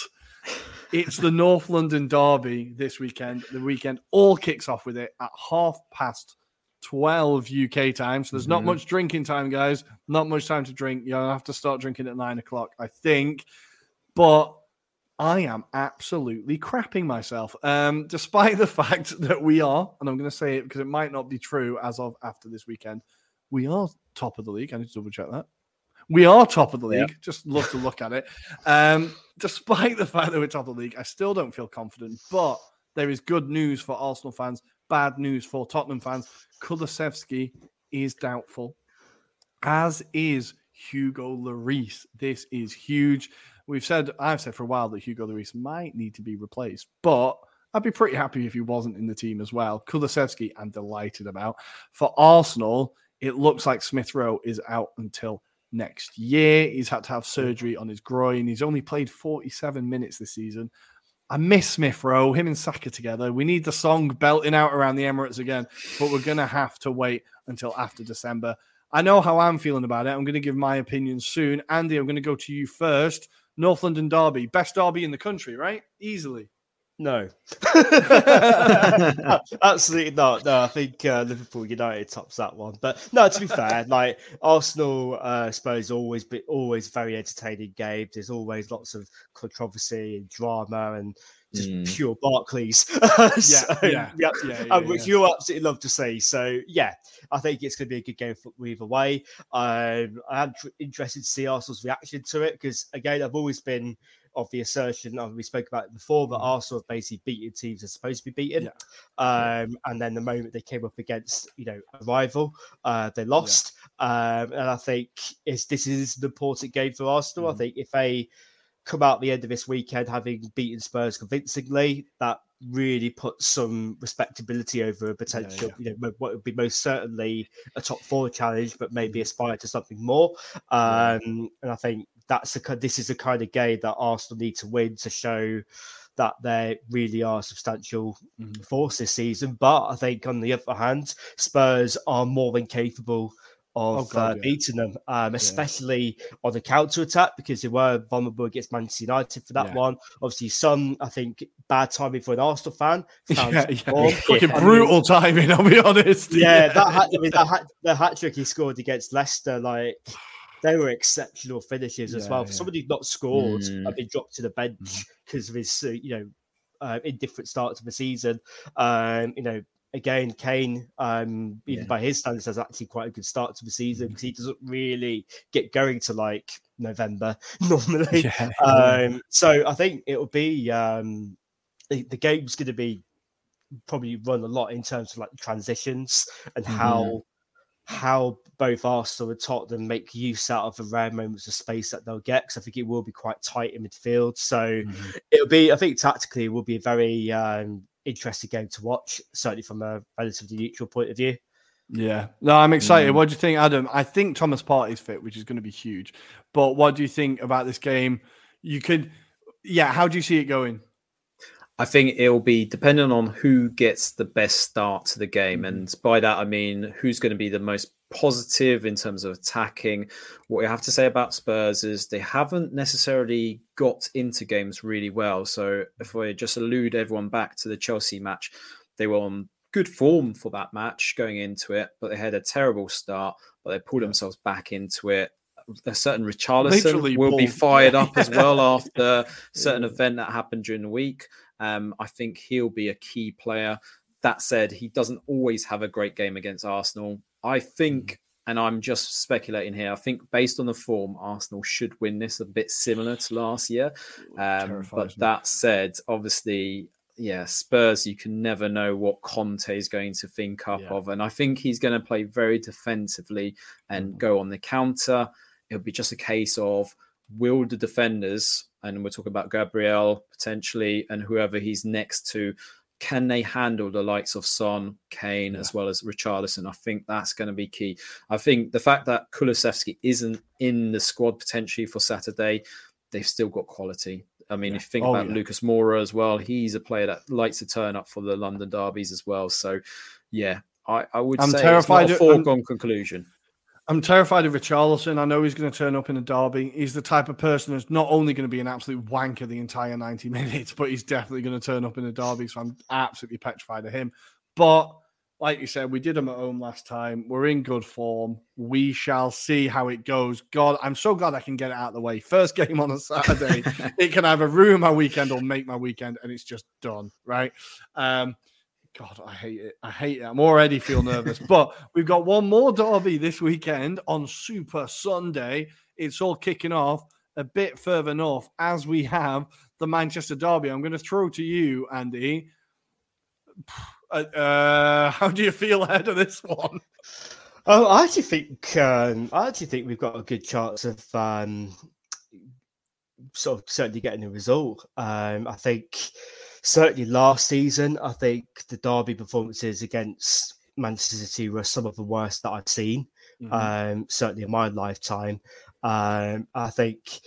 Speaker 2: It's the North London Derby this weekend. The weekend all kicks off with it at half past 12 UK time. So there's mm-hmm. not much drinking time, guys. Not much time to drink. You'll have to start drinking at nine o'clock, I think. But I am absolutely crapping myself. Um, despite the fact that we are, and I'm going to say it because it might not be true as of after this weekend, we are top of the league. I need to double check that. We are top of the league. Yeah. Just love to look at it. Um, despite the fact that we're top of the league, I still don't feel confident. But there is good news for Arsenal fans, bad news for Tottenham fans. Kulusevski is doubtful, as is Hugo Lloris. This is huge. We've said, I've said for a while that Hugo Lloris might need to be replaced, but I'd be pretty happy if he wasn't in the team as well. Kulusevski, I'm delighted about. For Arsenal, it looks like Smith Rowe is out until next year. He's had to have surgery on his groin. He's only played 47 minutes this season. I miss Smith Rowe, him and Saka together. We need the song belting out around the Emirates again, but we're going to have to wait until after December. I know how I'm feeling about it. I'm going to give my opinion soon. Andy, I'm going to go to you first. North London Derby, best derby in the country, right? Easily.
Speaker 4: No, absolutely not. No, I think uh, Liverpool United tops that one. But no, to be fair, like Arsenal, uh, I suppose always be always very entertaining game. There's always lots of controversy and drama and just mm. pure Barclays. so, yeah, yeah, yeah, yeah, which you absolutely love to see. So yeah, I think it's going to be a good game for either way. Um, I am tr- interested to see Arsenal's reaction to it because again, I've always been of the assertion of we spoke about it before that mm. Arsenal have basically beaten teams are supposed to be beaten. Yeah. Um, and then the moment they came up against, you know, a rival, uh, they lost. Yeah. Um, and I think it's, this is an important game for Arsenal. Mm. I think if they come out the end of this weekend having beaten Spurs convincingly, that really puts some respectability over a potential, yeah, yeah. you know, what would be most certainly a top four challenge, but maybe mm. aspire to something more. Um, and I think that's a this is the kind of game that Arsenal need to win to show that they really are substantial mm-hmm. force this season. But I think on the other hand, Spurs are more than capable of oh God, uh, yeah. beating them, um, especially yeah. on the counter attack because they were vulnerable against Manchester United for that yeah. one. Obviously, some I think bad timing for an Arsenal fan.
Speaker 2: Yeah. Fucking brutal timing, I'll be honest.
Speaker 4: Yeah, that hat, I mean, that hat, the hat trick he scored against Leicester, like they were exceptional finishes as well. For somebody who's not scored mm. and been dropped to the bench because mm. of his, uh, you know, uh, indifferent start to the season. Um, you know, again, Kane, um, even yeah. by his standards, has actually quite a good start to the season because he doesn't really get going to like November normally. Yeah. Um, so I think it will be um, the, the game's going to be probably run a lot in terms of like transitions and mm-hmm. how how both Arsenal and Tottenham make use out of the rare moments of space that they'll get. Because I think it will be quite tight in midfield. So mm-hmm. it'll be, I think, tactically, it will be a very um, interesting game to watch, certainly from a relatively neutral point of view.
Speaker 2: Yeah, no, I'm excited. Mm. What do you think, Adam? I think Thomas Partey's fit, which is going to be huge. But what do you think about this game? You could, yeah. How do you see it going?
Speaker 3: I think it'll be dependent on who gets the best start to the game. Mm-hmm. And by that, I mean who's going to be the most positive in terms of attacking. What we have to say about Spurs is they haven't necessarily got into games really well. So if we just allude everyone back to the Chelsea match, they were on good form for that match going into it, but they had a terrible start, but they pulled themselves back into it a certain Richarlison Literally will be fired up as well after a certain event that happened during the week. Um, I think he'll be a key player. That said, he doesn't always have a great game against Arsenal. I think, and I'm just speculating here. I think based on the form, Arsenal should win this a bit similar to last year. Um, but that said, obviously, yeah, Spurs, you can never know what Conte is going to think up yeah. of. And I think he's going to play very defensively and mm-hmm. go on the counter. It'll be just a case of will the defenders, and we're talking about Gabriel potentially, and whoever he's next to, can they handle the likes of Son, Kane, yeah. as well as Richarlison? I think that's going to be key. I think the fact that Kulusevski isn't in the squad potentially for Saturday, they've still got quality. I mean, yeah. if you think oh, about yeah. Lucas Moura as well, he's a player that likes to turn up for the London derbies as well. So, yeah, I, I would I'm say terrified it's not a foregone conclusion.
Speaker 2: I'm terrified of Richarlison. I know he's going to turn up in a derby. He's the type of person that's not only going to be an absolute wanker the entire 90 minutes, but he's definitely going to turn up in a derby. So I'm absolutely petrified of him. But like you said, we did him at home last time. We're in good form. We shall see how it goes. God, I'm so glad I can get it out of the way. First game on a Saturday. it can either ruin my weekend or make my weekend, and it's just done, right? Um, God, I hate it. I hate it. I'm already feel nervous. but we've got one more derby this weekend on Super Sunday. It's all kicking off a bit further north as we have the Manchester Derby. I'm going to throw to you, Andy. Uh, uh, how do you feel ahead of this one?
Speaker 4: Oh, I actually think um, I actually think we've got a good chance of um, sort of certainly getting a result. Um, I think certainly last season, I think the derby performances against Manchester City were some of the worst that I've seen, mm-hmm. um, certainly in my lifetime. Um, I think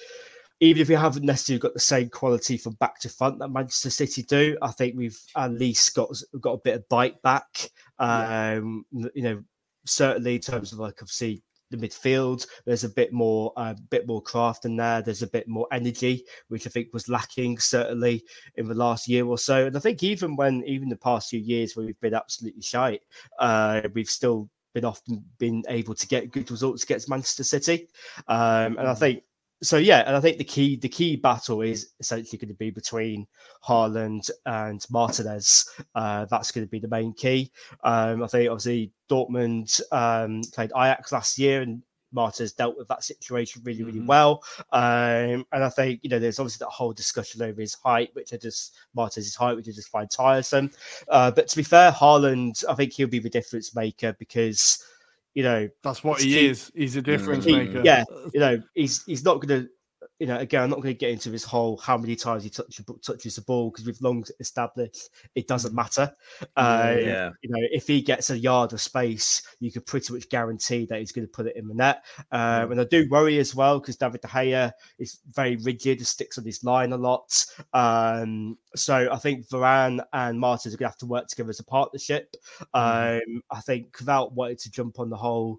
Speaker 4: even if we haven't necessarily got the same quality from back to front that Manchester City do, I think we've at least got got a bit of bite back. Um, yeah. You know, certainly in terms of like obviously the midfield. There's a bit more, a uh, bit more craft in there. There's a bit more energy, which I think was lacking certainly in the last year or so. And I think even when, even the past few years where we've been absolutely shy, uh, we've still been often been able to get good results against Manchester City. Um, and I mm. think so yeah, and I think the key the key battle is essentially going to be between Haaland and Martinez. Uh, that's going to be the main key. Um, I think obviously Dortmund um, played Ajax last year, and Martinez dealt with that situation really, really mm-hmm. well. Um, and I think you know there's obviously that whole discussion over his height, which I just Martinez's height, which I just find tiresome. Uh, but to be fair, Haaland, I think he'll be the difference maker because you know,
Speaker 2: that's what he is. He's a difference he, maker.
Speaker 4: Yeah, you know, he's he's not going to you know, again, I'm not going to get into his whole how many times he touch, touches the ball because we've long established it doesn't mm. matter. Uh, yeah. You know, if he gets a yard of space, you could pretty much guarantee that he's going to put it in the net. Um, and I do worry as well because David De Gea is very rigid and sticks on his line a lot. Um, so I think Varane and Martinez are going to have to work together as a partnership. Mm. Um, I think without wanting to jump on the whole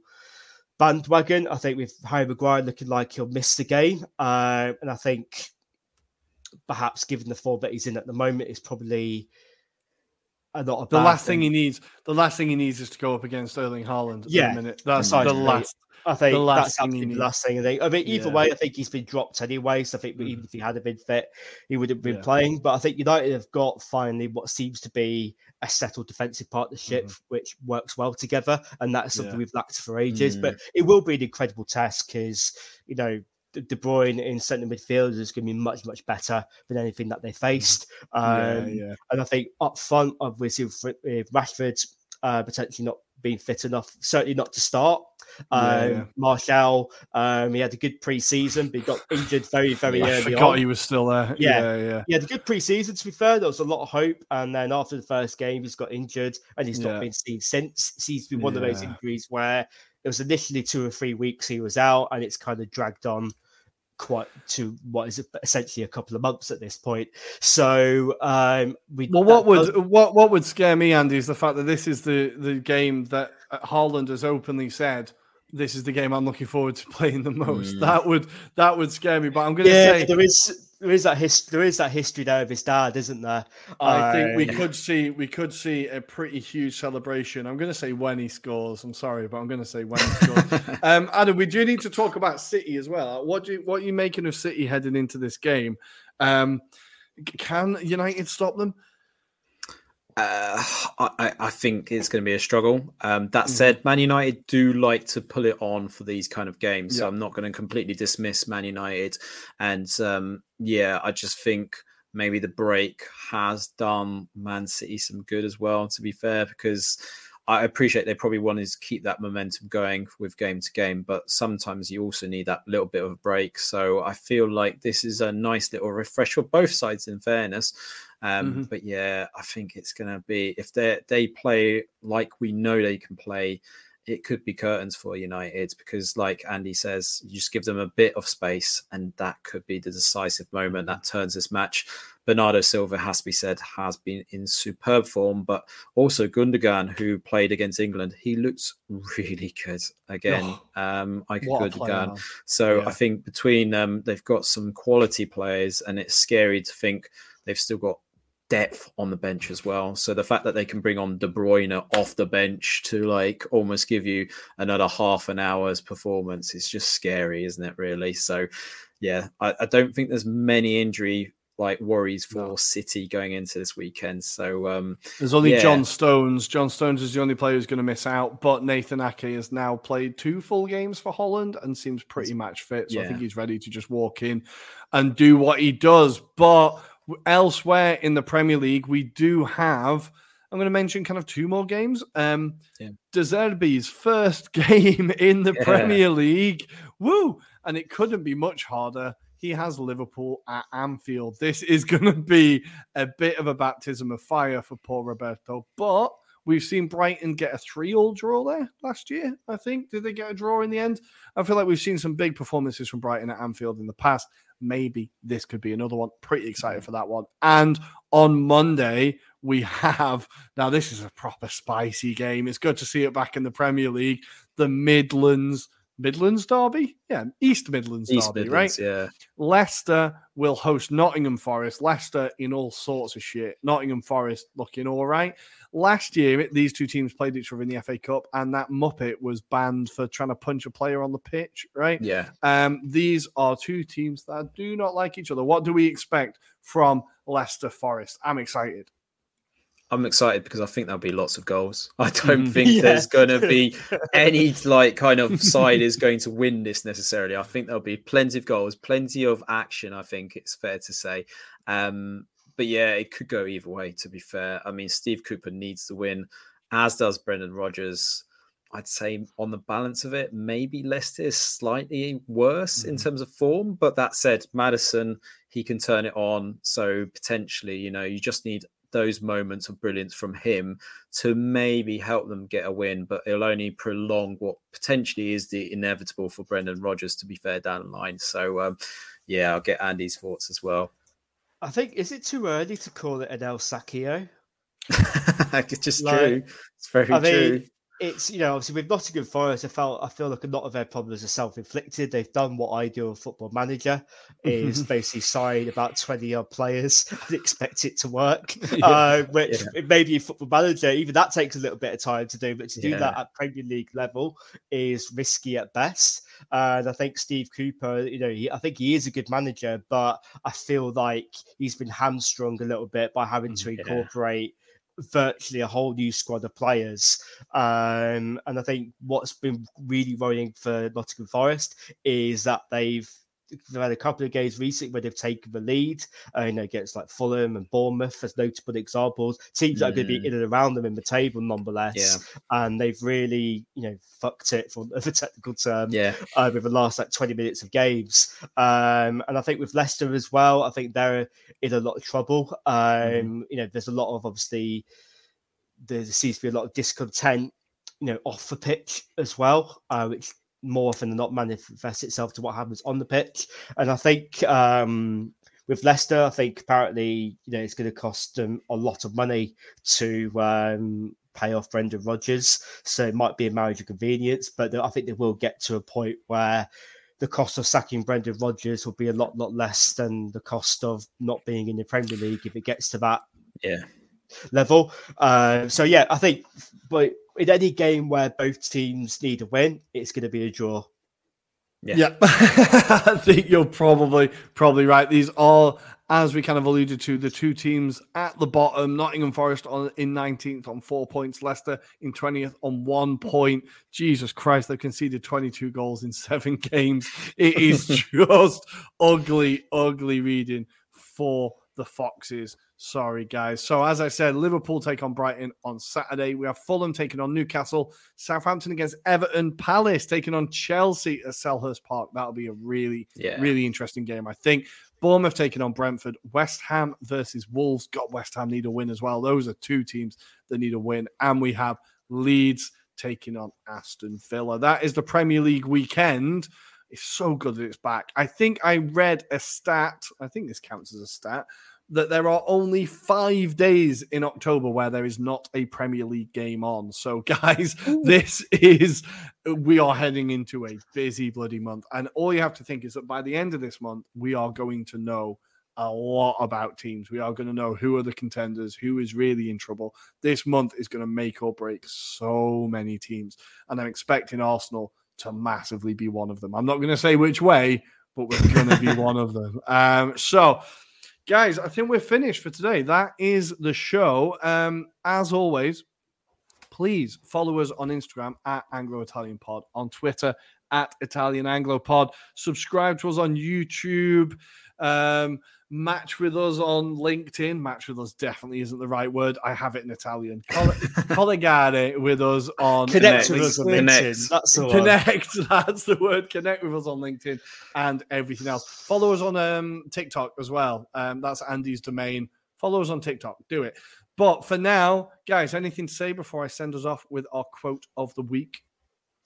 Speaker 4: bandwagon. I think with Harry Maguire looking like he'll miss the game, uh, and I think perhaps given the form that he's in at the moment is probably a not
Speaker 2: the last thing. thing. he needs. The last thing he needs is to go up against Erling Haaland. yeah, minute. That's the last.
Speaker 4: I think the that's absolutely the last thing. I think. I mean, either yeah. way, I think he's been dropped anyway. So I think mm. even if he had have been fit, he would have been yeah. playing. But I think United have got finally what seems to be a settled defensive partnership, mm. which works well together, and that's something yeah. we've lacked for ages. Mm. But it will be an incredible test because you know De Bruyne in centre midfield is going to be much, much better than anything that they faced. Um, yeah, yeah. And I think up front, obviously, with Rashford uh, potentially not being fit enough, certainly not to start. Um, yeah, yeah. Martial, um, he had a good pre-season, but he got injured very, very yeah, early. I
Speaker 2: forgot
Speaker 4: on.
Speaker 2: he was still there. Yeah, yeah, yeah.
Speaker 4: He had a good pre-season. To be fair, there was a lot of hope, and then after the first game, he's got injured, and he's not been seen since. Seems to be one of those injuries where it was initially two or three weeks he was out, and it's kind of dragged on quite to what is essentially a couple of months at this point. So um, we
Speaker 2: well, what would what what would scare me, Andy, is the fact that this is the the game that Haaland has openly said. This is the game I'm looking forward to playing the most. Mm. That would that would scare me. But I'm going to yeah, say
Speaker 4: there is there is that his, there is that history there of his dad, isn't there?
Speaker 2: I think we could see we could see a pretty huge celebration. I'm going to say when he scores. I'm sorry, but I'm going to say when he scores. um, Adam, we do need to talk about City as well. What do you, what are you making of City heading into this game? Um, can United stop them?
Speaker 3: Uh, I, I, think it's going to be a struggle. Um, that
Speaker 2: Mm-hmm.
Speaker 3: said, Man United do like to pull it on for these kind of games, so I'm not going to completely dismiss Man United. And um, yeah, I just think maybe the break has done Man City some good as well. To be fair, because I appreciate they probably wanted to keep that momentum going with game to game, but sometimes you also need that little bit of a break. So I feel like this is a nice little refresh for both sides. In fairness. Um,
Speaker 2: Mhm.
Speaker 3: But yeah, I think it's going to be if they they play like we know they can play, it could be curtains for United because, like Andy says, you just give them a bit of space, and that could be the decisive moment that turns this match. Bernardo Silva has to be said has been in superb form, but also Gundogan, who played against England, he looks really good again. um, I could Gundogan. So
Speaker 2: Yeah.
Speaker 3: I think between them, they've got some quality players, and it's scary to think they've still got depth on the bench as well. So the fact that they can bring on De Bruyne off the bench to like almost give you another half an hour's performance is just scary, isn't it? Really. So yeah, I, I don't think there's many injury like worries for
Speaker 2: No.
Speaker 3: City going into this weekend. So um,
Speaker 2: There's only
Speaker 3: Yeah.
Speaker 2: John Stones. John Stones is the only player who's going to miss out, but Nathan Ake has now played two full games for Holland and seems pretty match fit. So I think he's ready to just walk in and do what he does. But elsewhere in the Premier League, we do have. I'm going to mention kind of two more games. Um,
Speaker 3: Yeah.
Speaker 2: De first game in the
Speaker 3: Yeah.
Speaker 2: Premier League. Woo! And it couldn't be much harder. He has Liverpool at Anfield. This is going to be a bit of a baptism of fire for poor Roberto. But we've seen Brighton get a three-all draw there last year. I think did they get a draw in the end? I feel like we've seen some big performances from Brighton at Anfield in the past. Maybe this could be another one. Pretty excited mm. for that one. And on Monday we have now this is a proper spicy game. It's good to see it back in the Premier League. The Midlands. Midlands Derby? Yeah, East Midlands
Speaker 3: East
Speaker 2: Derby, right?
Speaker 3: Yeah.
Speaker 2: Leicester will host Nottingham Forest. Leicester in all sorts of shit. Nottingham Forest looking all right. Last year, these two teams played each other in the FA Cup, and that Muppet was banned for trying to punch a player on the pitch, right?
Speaker 3: Yeah.
Speaker 2: Um, these are two teams that do not like each other. What do we expect from Leicester Forest? I'm excited.
Speaker 3: I'm excited because I think there'll be lots of goals. I don't
Speaker 2: Mhm.
Speaker 3: think
Speaker 4: Yeah.
Speaker 3: there's going to be any like kind of side is going to win this necessarily. I think there'll be plenty of goals, plenty of action. I think it's fair to say. Um, but yeah, it could go either way. To be fair, I mean, Steve Cooper needs to win, as does Brendan Rodgers. I'd say on the balance of it, maybe Leicester is slightly worse in
Speaker 2: Mhm.
Speaker 3: terms of form. But that said, Maddison he can turn it on. So potentially, you know, you just need those moments of brilliance from him to maybe help them get a win, but it'll only prolong what potentially is the inevitable for Brendan Rodgers to be fair down the line. So, um, yeah, I'll get Andy's thoughts as well.
Speaker 4: I think is it too early to call it an El Sacchio?
Speaker 3: it's just
Speaker 4: Like,
Speaker 3: true. It's very
Speaker 4: I mean,
Speaker 3: true.
Speaker 4: It's you know obviously with Nottingham Forest, I felt I feel like a lot of their problems are self-inflicted. They've done what I do a football manager is basically sign about twenty odd players and expect it to work. uh, which maybe a football manager even that takes a little bit of time to do, but to do that at Premier League level is risky at best. And I think Steve Cooper, you know, he, I think he is a good manager, but I feel like he's been hamstrung a little bit by having to
Speaker 3: Yeah.
Speaker 4: incorporate virtually a whole new squad of players. Um, and I think what's been really worrying for Nottingham Forest is that they've they've had a couple of games recently where they've taken the lead, uh, you know, against like Fulham and Bournemouth as notable examples. Teams that are going to
Speaker 3: Mm.
Speaker 4: be in and around them in the table, nonetheless. And they've really, you know, fucked it for the technical term
Speaker 3: Yeah,
Speaker 4: uh, with the last like 20 minutes of games. Um, and I think with Leicester as well, I think they're in a lot of trouble. Um,
Speaker 3: Mm-hmm.
Speaker 4: You know, there's a lot of obviously, there seems to be a lot of discontent, you know, off the pitch as well, uh, which more often than not manifests itself to what happens on the pitch. And I think um, with Leicester, I think apparently, you know, it's going to cost them a lot of money to um, pay off Brendan Rodgers. So it might be a marriage of convenience, but I think they will get to a point where the cost of sacking Brendan Rodgers will be a lot, lot less than the cost of not being in the Premier League if it gets to that
Speaker 3: yeah,
Speaker 4: level. Uh, so yeah, I think, but in any game where both teams need a win, it's going to be a draw.
Speaker 3: Yeah.
Speaker 2: Yeah, I think you're probably probably right. These are as we kind of alluded to, the two teams at the bottom, Nottingham Forest on in 19th on four points, Leicester in 20th on one point. Jesus Christ, they've conceded 22 goals in seven games. It is just ugly, ugly reading for the Foxes. Sorry, guys. So, as I said, Liverpool take on Brighton on Saturday. We have Fulham taking on Newcastle, Southampton against Everton, Palace taking on Chelsea at Selhurst Park. That'll be a really, yeah. really interesting game, I think. Bournemouth taking on Brentford, West Ham versus Wolves. Got West Ham need a win as well. Those are two teams that need a win. And we have Leeds taking on Aston Villa. That is the Premier League weekend. It's so good that it's back. I think I read a stat. I think this counts as a stat that there are only five days in October where there is not a Premier League game on. So, guys, Ooh. this is we are heading into a busy bloody month. And all you have to think is that by the end of this month, we are going to know a lot about teams. We are going to know who are the contenders, who is really in trouble. This month is going to make or break so many teams. And I'm expecting Arsenal to massively be one of them. I'm not going to say which way, but we're going to be one of them. Um, so, guys, I think we're finished for today. That is the show. Um, as always, please follow us on Instagram at Anglo Italian Pod, on Twitter at Italian Anglo Pod. Subscribe to us on YouTube. Um, match with us on LinkedIn. Match with us definitely isn't the right word. I have it in Italian. Collegare with us on
Speaker 4: connect with us on LinkedIn. That's the
Speaker 2: connect. Word. That's the word. Connect with us on LinkedIn and everything else. Follow us on um, TikTok as well. Um, that's Andy's domain. Follow us on TikTok. Do it. But for now, guys, anything to say before I send us off with our quote of the week?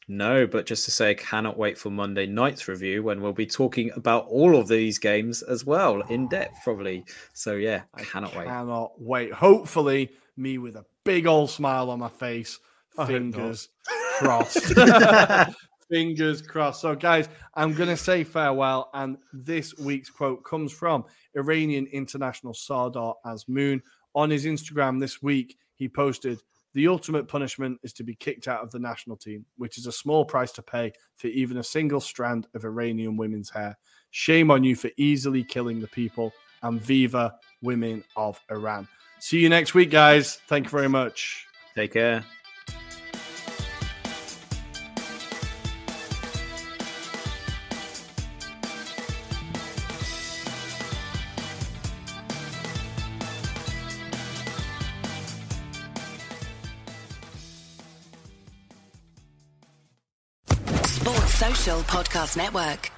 Speaker 3: No, but just to say, I cannot wait for Monday night's review when we'll be talking about all of these games as well in ah. depth, probably. So yeah, I cannot wait.
Speaker 2: Cannot wait. Hopefully, me with a big old smile on my face. Fingers crossed. Fingers crossed. So, guys, I'm going to say farewell. And this week's quote comes from Iranian international Sardar Azmoun. On his Instagram this week, he posted, the ultimate punishment is to be kicked out of the national team, which is a small price to pay for even a single strand of Iranian women's hair. Shame on you for easily killing the people, and viva women of Iran. See you next week, guys. Thank you very much.
Speaker 3: Take care.
Speaker 6: Podcast Network.